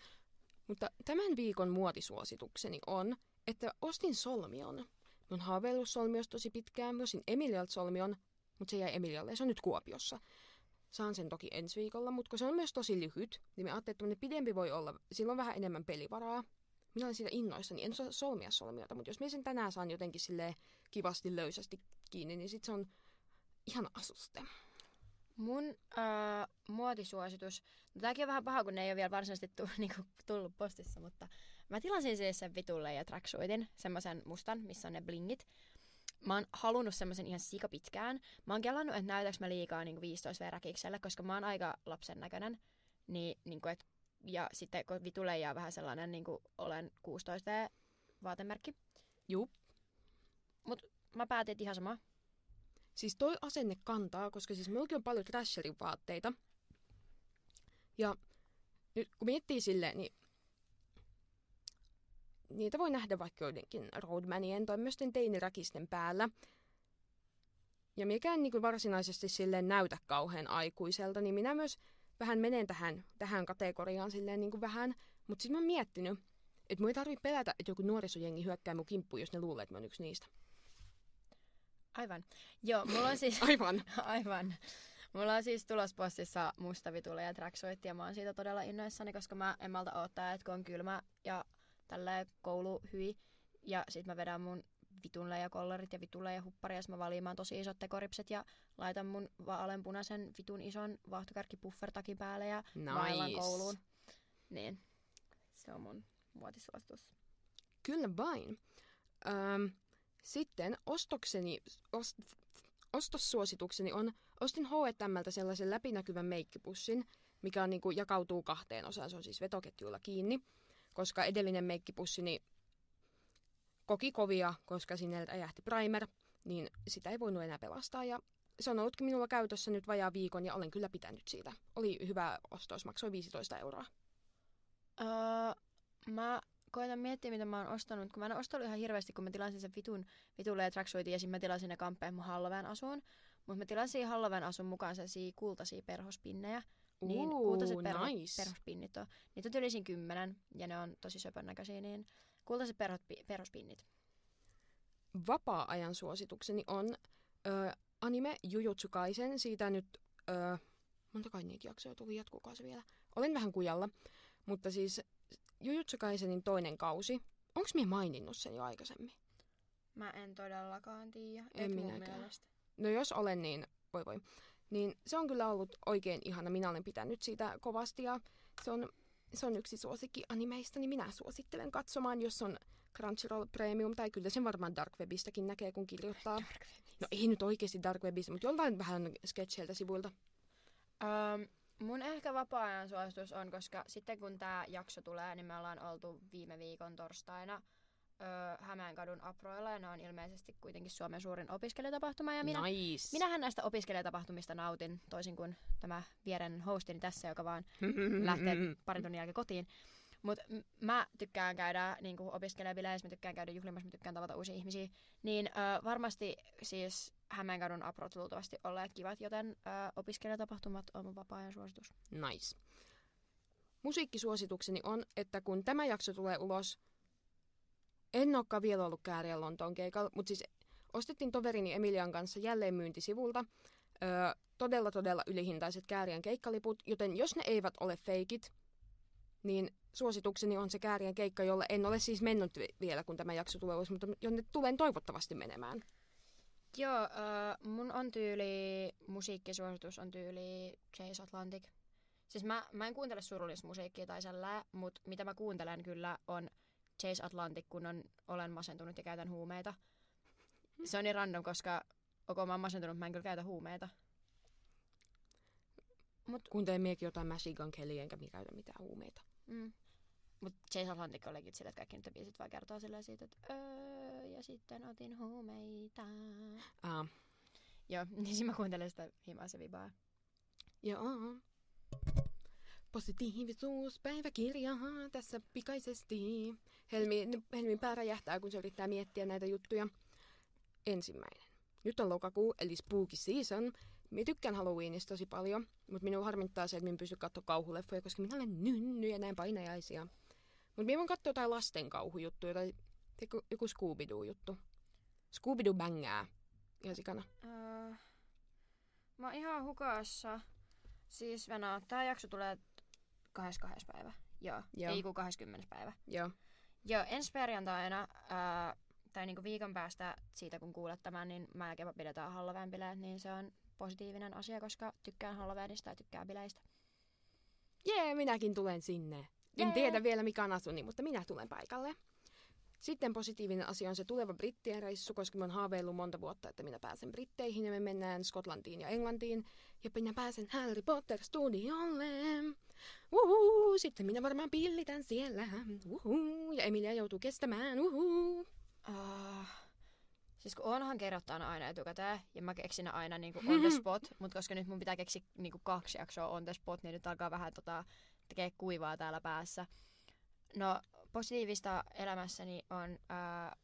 Mutta tämän viikon muotisuositukseni on, että ostin solmion. Mä oon haaveillut solmiosta tosi pitkään. Mä ostin Emilialta solmion, mutta se jäi Emilialle se on nyt Kuopiossa. Saan sen toki ensi viikolla, mutta kun se on myös tosi lyhyt, niin me ajattelin, että pidempi voi olla, sillä on vähän enemmän pelivaraa. Minä olen siitä innoissani, en osaa solmia solmiota, mutta jos minä sen tänään saan jotenkin sille kivasti löysästi kiinni, niin sit se on ihan asuste.
Mun äh, muotisuositus, no tääkin on vähän paha, kun ne ei ole vielä varsinaisesti tu- niinku, tullut postissa, mutta mä tilasin siis sen vitulle ja tracksuitin, semmoisen mustan, missä on ne blingit. Mä oon halunnut semmoisen ihan sika pitkään. Mä oon kelannut, että näytäks mä liikaa niinku 15 veräkikselle, koska mä oon aika lapsen näköinen. Niin, niinku, et, ja sitten kun vitulle jää vähän sellainen, niinku olen 16 V vaatemerkki.
Juu.
Mut mä päätin, että ihan sama.
Siis toi asenne kantaa, koska siis meilläkin on paljon Thrasherin vaatteita. Ja nyt kun miettii silleen, niin niitä voi nähdä vaikka joidenkin roadmanien tai myös teiniräkisten päällä. Ja mikään niin varsinaisesti silleen näytä kauhean aikuiselta, niin minä myös vähän menen tähän, tähän kategoriaan silleen niin kuin vähän. Mutta sitten mä oon miettinyt, että mun ei tarvitse pelätä, että joku nuorisojengi hyökkää mun kimppuun, jos ne luulee, että mä oon yksi niistä.
Aivan. Joo, mulla on siis...
Aivan.
Aivan. Mulla on siis tulospostissa musta vitulle ja tracksuitti ja mä oon siitä todella innoissani, koska mä en malta odottaa, että kun on kylmä ja tällä koulu hyi ja sit mä vedän mun vitunle ja kollarit ja vitulle ja huppari ja mä valimaan tosi isot tekoripset ja laitan mun vaaleanpunaisen vitun ison vaahtokärkipuffertakin päälle ja
Nice.
vaellan kouluun. Niin, se on mun muotisuositus.
Kyllä vain. Öm, sitten ostokseni, ost, ostossuositukseni on, ostin H&Mltä sellaisen läpinäkyvän meikkipussin, mikä on, niinku, jakautuu kahteen osaan, se on siis vetoketjuilla kiinni, koska edellinen meikkipussini koki kovia, koska sinne räjähti primer, niin sitä ei voinut enää pelastaa ja se on ollutkin minulla käytössä nyt vajaa viikon ja olen kyllä pitänyt siitä. Oli hyvä ostos, maksoi 15 euroa.
Öö, mä koitan miettiä, mitä mä oon ostanut, kun mä en ostanut ihan hirveästi, kun mä tilasin sen vitun vitulle ja tracksuitin ja sitten mä tilasin ne kampeen mun Halloween asuun. Mutta mä tilasin Halloween asun mukaan sellaisia kultaisia perhospinnejä. niin
Uu,
kultaiset perho,
nice.
perhospinnit on. Niitä on ylisin kymmenen ja ne on tosi söpön näköisiä, niin kultaiset perhot, perhospinnit.
vapaa-ajan suositukseni on ö, anime Jujutsu Kaisen. Siitä nyt, ö, monta kai niitä jaksoja tuli, jatkuuko se vielä? Olen vähän kujalla, mutta siis Jujutsu Kaisenin toinen kausi. Onko minä maininnut sen jo aikaisemmin?
Mä en todellakaan tiedä.
En minäkään. No jos olen, niin voi voi. Niin se on kyllä ollut oikein ihana. Minä olen pitänyt siitä kovasti ja se on, se on yksi suosikki animeista, niin minä suosittelen katsomaan, jos on Crunchyroll Premium, tai kyllä sen varmaan Dark Webistäkin näkee, kun kirjoittaa. No ei nyt oikeasti Dark Webistä, mutta jollain vähän sketcheiltä sivuilta.
Um, mun ehkä vapaa-ajan suositus on, koska sitten kun tämä jakso tulee, niin me ollaan oltu viime viikon torstaina öö, Hämeenkadun Aproilla, ja ne on ilmeisesti kuitenkin Suomen suurin opiskelijatapahtuma, ja minä,
nice.
minähän näistä opiskelijatapahtumista nautin, toisin kuin tämä vieren hostini tässä, joka vaan lähtee parin tunnin jälkeen kotiin. Mutta mä tykkään käydä niin opiskelijabileissä, mä tykkään käydä juhlimassa, mä tykkään tavata uusia ihmisiä. Niin ö, varmasti siis Hämeenkadun aprot luultavasti olleet kivat, joten ö, opiskelijatapahtumat on mun vapaa-ajan suositus.
Nice. Musiikkisuositukseni on, että kun tämä jakso tulee ulos, en olekaan vielä ollut Kääriä Lontoon keikalla, mutta siis ostettiin toverini Emilian kanssa jälleen myyntisivulta öö, todella todella ylihintaiset Käärien keikkaliput, joten jos ne eivät ole feikit, niin suositukseni on se Käärien keikka, jolle en ole siis mennyt vi- vielä, kun tämä jakso tulee ulos, mutta jonne tulen toivottavasti menemään.
Joo, ö, mun on tyyli, musiikkisuositus on tyyli Chase Atlantic. Siis mä, mä en kuuntele surullista musiikkia tai sellainen, mutta mitä mä kuuntelen kyllä on Chase Atlantic, kun on, olen masentunut ja käytän huumeita. Se on niin random, koska ok, mä oon masentunut, mä en kyllä käytä huumeita.
Mut kuuntelen miekin jotain Machine Gun Kelly, enkä minä käytä mitään huumeita.
Mm. Mut Chase Atlantic on legit sille, että kaikki nyt biisit vaan kertoo silleen siitä, että öö, ja sitten otin huumeita.
Uh,
Joo, niin siinä mä kuuntelen sitä himaa se vibaa.
joo. Positiivisuuspäiväkirja tässä pikaisesti. Helmi, Helmin pää räjähtää, kun se yrittää miettiä näitä juttuja. Ensimmäinen. Nyt on lokakuu, eli spooky season. Minä tykkään Halloweenista tosi paljon, mutta minua harmittaa se, että minä pysty katsoa kauhuleffoja, koska minä olen nynny ja näin painajaisia. Mutta minä voin katsoa jotain lasten kauhujuttuja tai joku, joku Scooby-Doo-juttu. Scooby-Doo bängää. Ihan sikana.
Öö, mä oon ihan hukassa. Siis Venä, tää jakso tulee 22. päivä. Joo,
Joo.
ei kun 20. päivä.
Joo.
Joo, ensi perjantaina, ää, tai niinku viikon päästä siitä kun kuulet tämän, niin mä ja pidetään Halloween bileet, niin se on positiivinen asia, koska tykkään Halloweenista ja tykkään bileistä.
Jee, minäkin tulen sinne. En
Jee.
tiedä vielä mikä on asuni, mutta minä tulen paikalle. Sitten positiivinen asia on se tuleva Brittien reissu, koska mä oon haaveillut monta vuotta, että minä pääsen Britteihin ja me mennään Skotlantiin ja Englantiin. Ja minä pääsen Harry Potter studiolle. Uhu, sitten minä varmaan pillitän siellä. Uhu, ja Emilia joutuu kestämään. Uhu.
Uh, siis kun onhan kerrottaan aina etukäteen, ja mä keksin aina niinku on the spot, mutta koska nyt mun pitää keksiä niinku kaksi jaksoa on the spot, niin nyt alkaa vähän tota, tekee kuivaa täällä päässä. No, positiivista elämässäni on ää,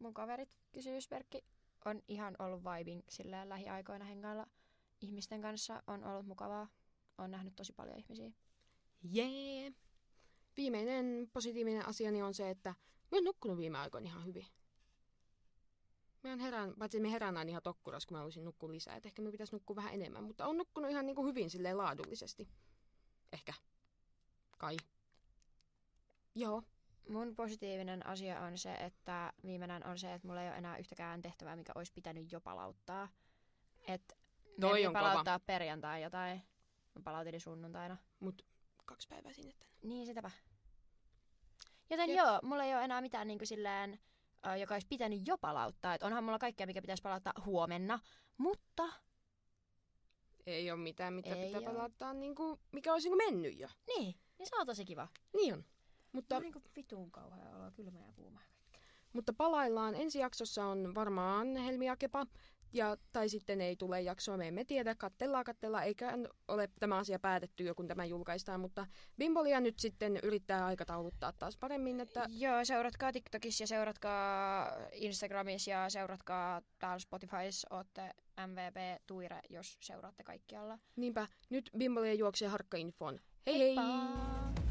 mun kaverit, kysymysmerkki, on ihan ollut vibing silleen lähiaikoina hengailla ihmisten kanssa. On ollut mukavaa. On nähnyt tosi paljon ihmisiä.
Jee. Viimeinen positiivinen asiani on se, että mä oon nukkunut viime aikoina ihan hyvin. Mä herään, paitsi me herään aina ihan tokkuras, kun mä haluaisin nukkua lisää. Et ehkä me pitäisi nukkua vähän enemmän, mutta on nukkunut ihan niinku hyvin silleen laadullisesti. Ehkä. Kai. Joo.
Mun positiivinen asia on se, että viimeinen on se, että mulla ei ole enää yhtäkään tehtävää, mikä olisi pitänyt jo palauttaa. Et
Toi on
piti
kova.
palauttaa perjantai jotain. Mä palautin sunnuntaina.
Mut kaksi päivää sinne tänne.
Niin, sitäpä. Joten
Jep.
joo, mulla ei ole enää mitään niinku silleen, ö, joka olisi pitänyt jo palauttaa. Et onhan mulla kaikkea, mikä pitäisi palauttaa huomenna. Mutta,
Ei ole mitään, mitä
Ei
pitää
oo.
palauttaa, niinku, mikä olisi niinku mennyt jo.
niin, niin se on tosi kiva.
Niin on. Mutta,
on niinku vitun kauhea olo, kylmä ja kuuma.
mutta palaillaan. Ensi jaksossa on varmaan Helmi ja Kepa. Ja, tai sitten ei tule jaksoa, me emme tiedä, kattellaan, kattellaan, eikä ole tämä asia päätetty jo, kun tämä julkaistaan, mutta Bimbolia nyt sitten yrittää aikatauluttaa taas paremmin, että
Joo, seuratkaa TikTokissa ja seuratkaa Instagramissa ja seuratkaa täällä Spotifys, ootte MVP Tuire, jos seuraatte kaikkialla.
niinpä nyt Bimbolia juoksee harkkainfoon. Hei hei!
Heippa!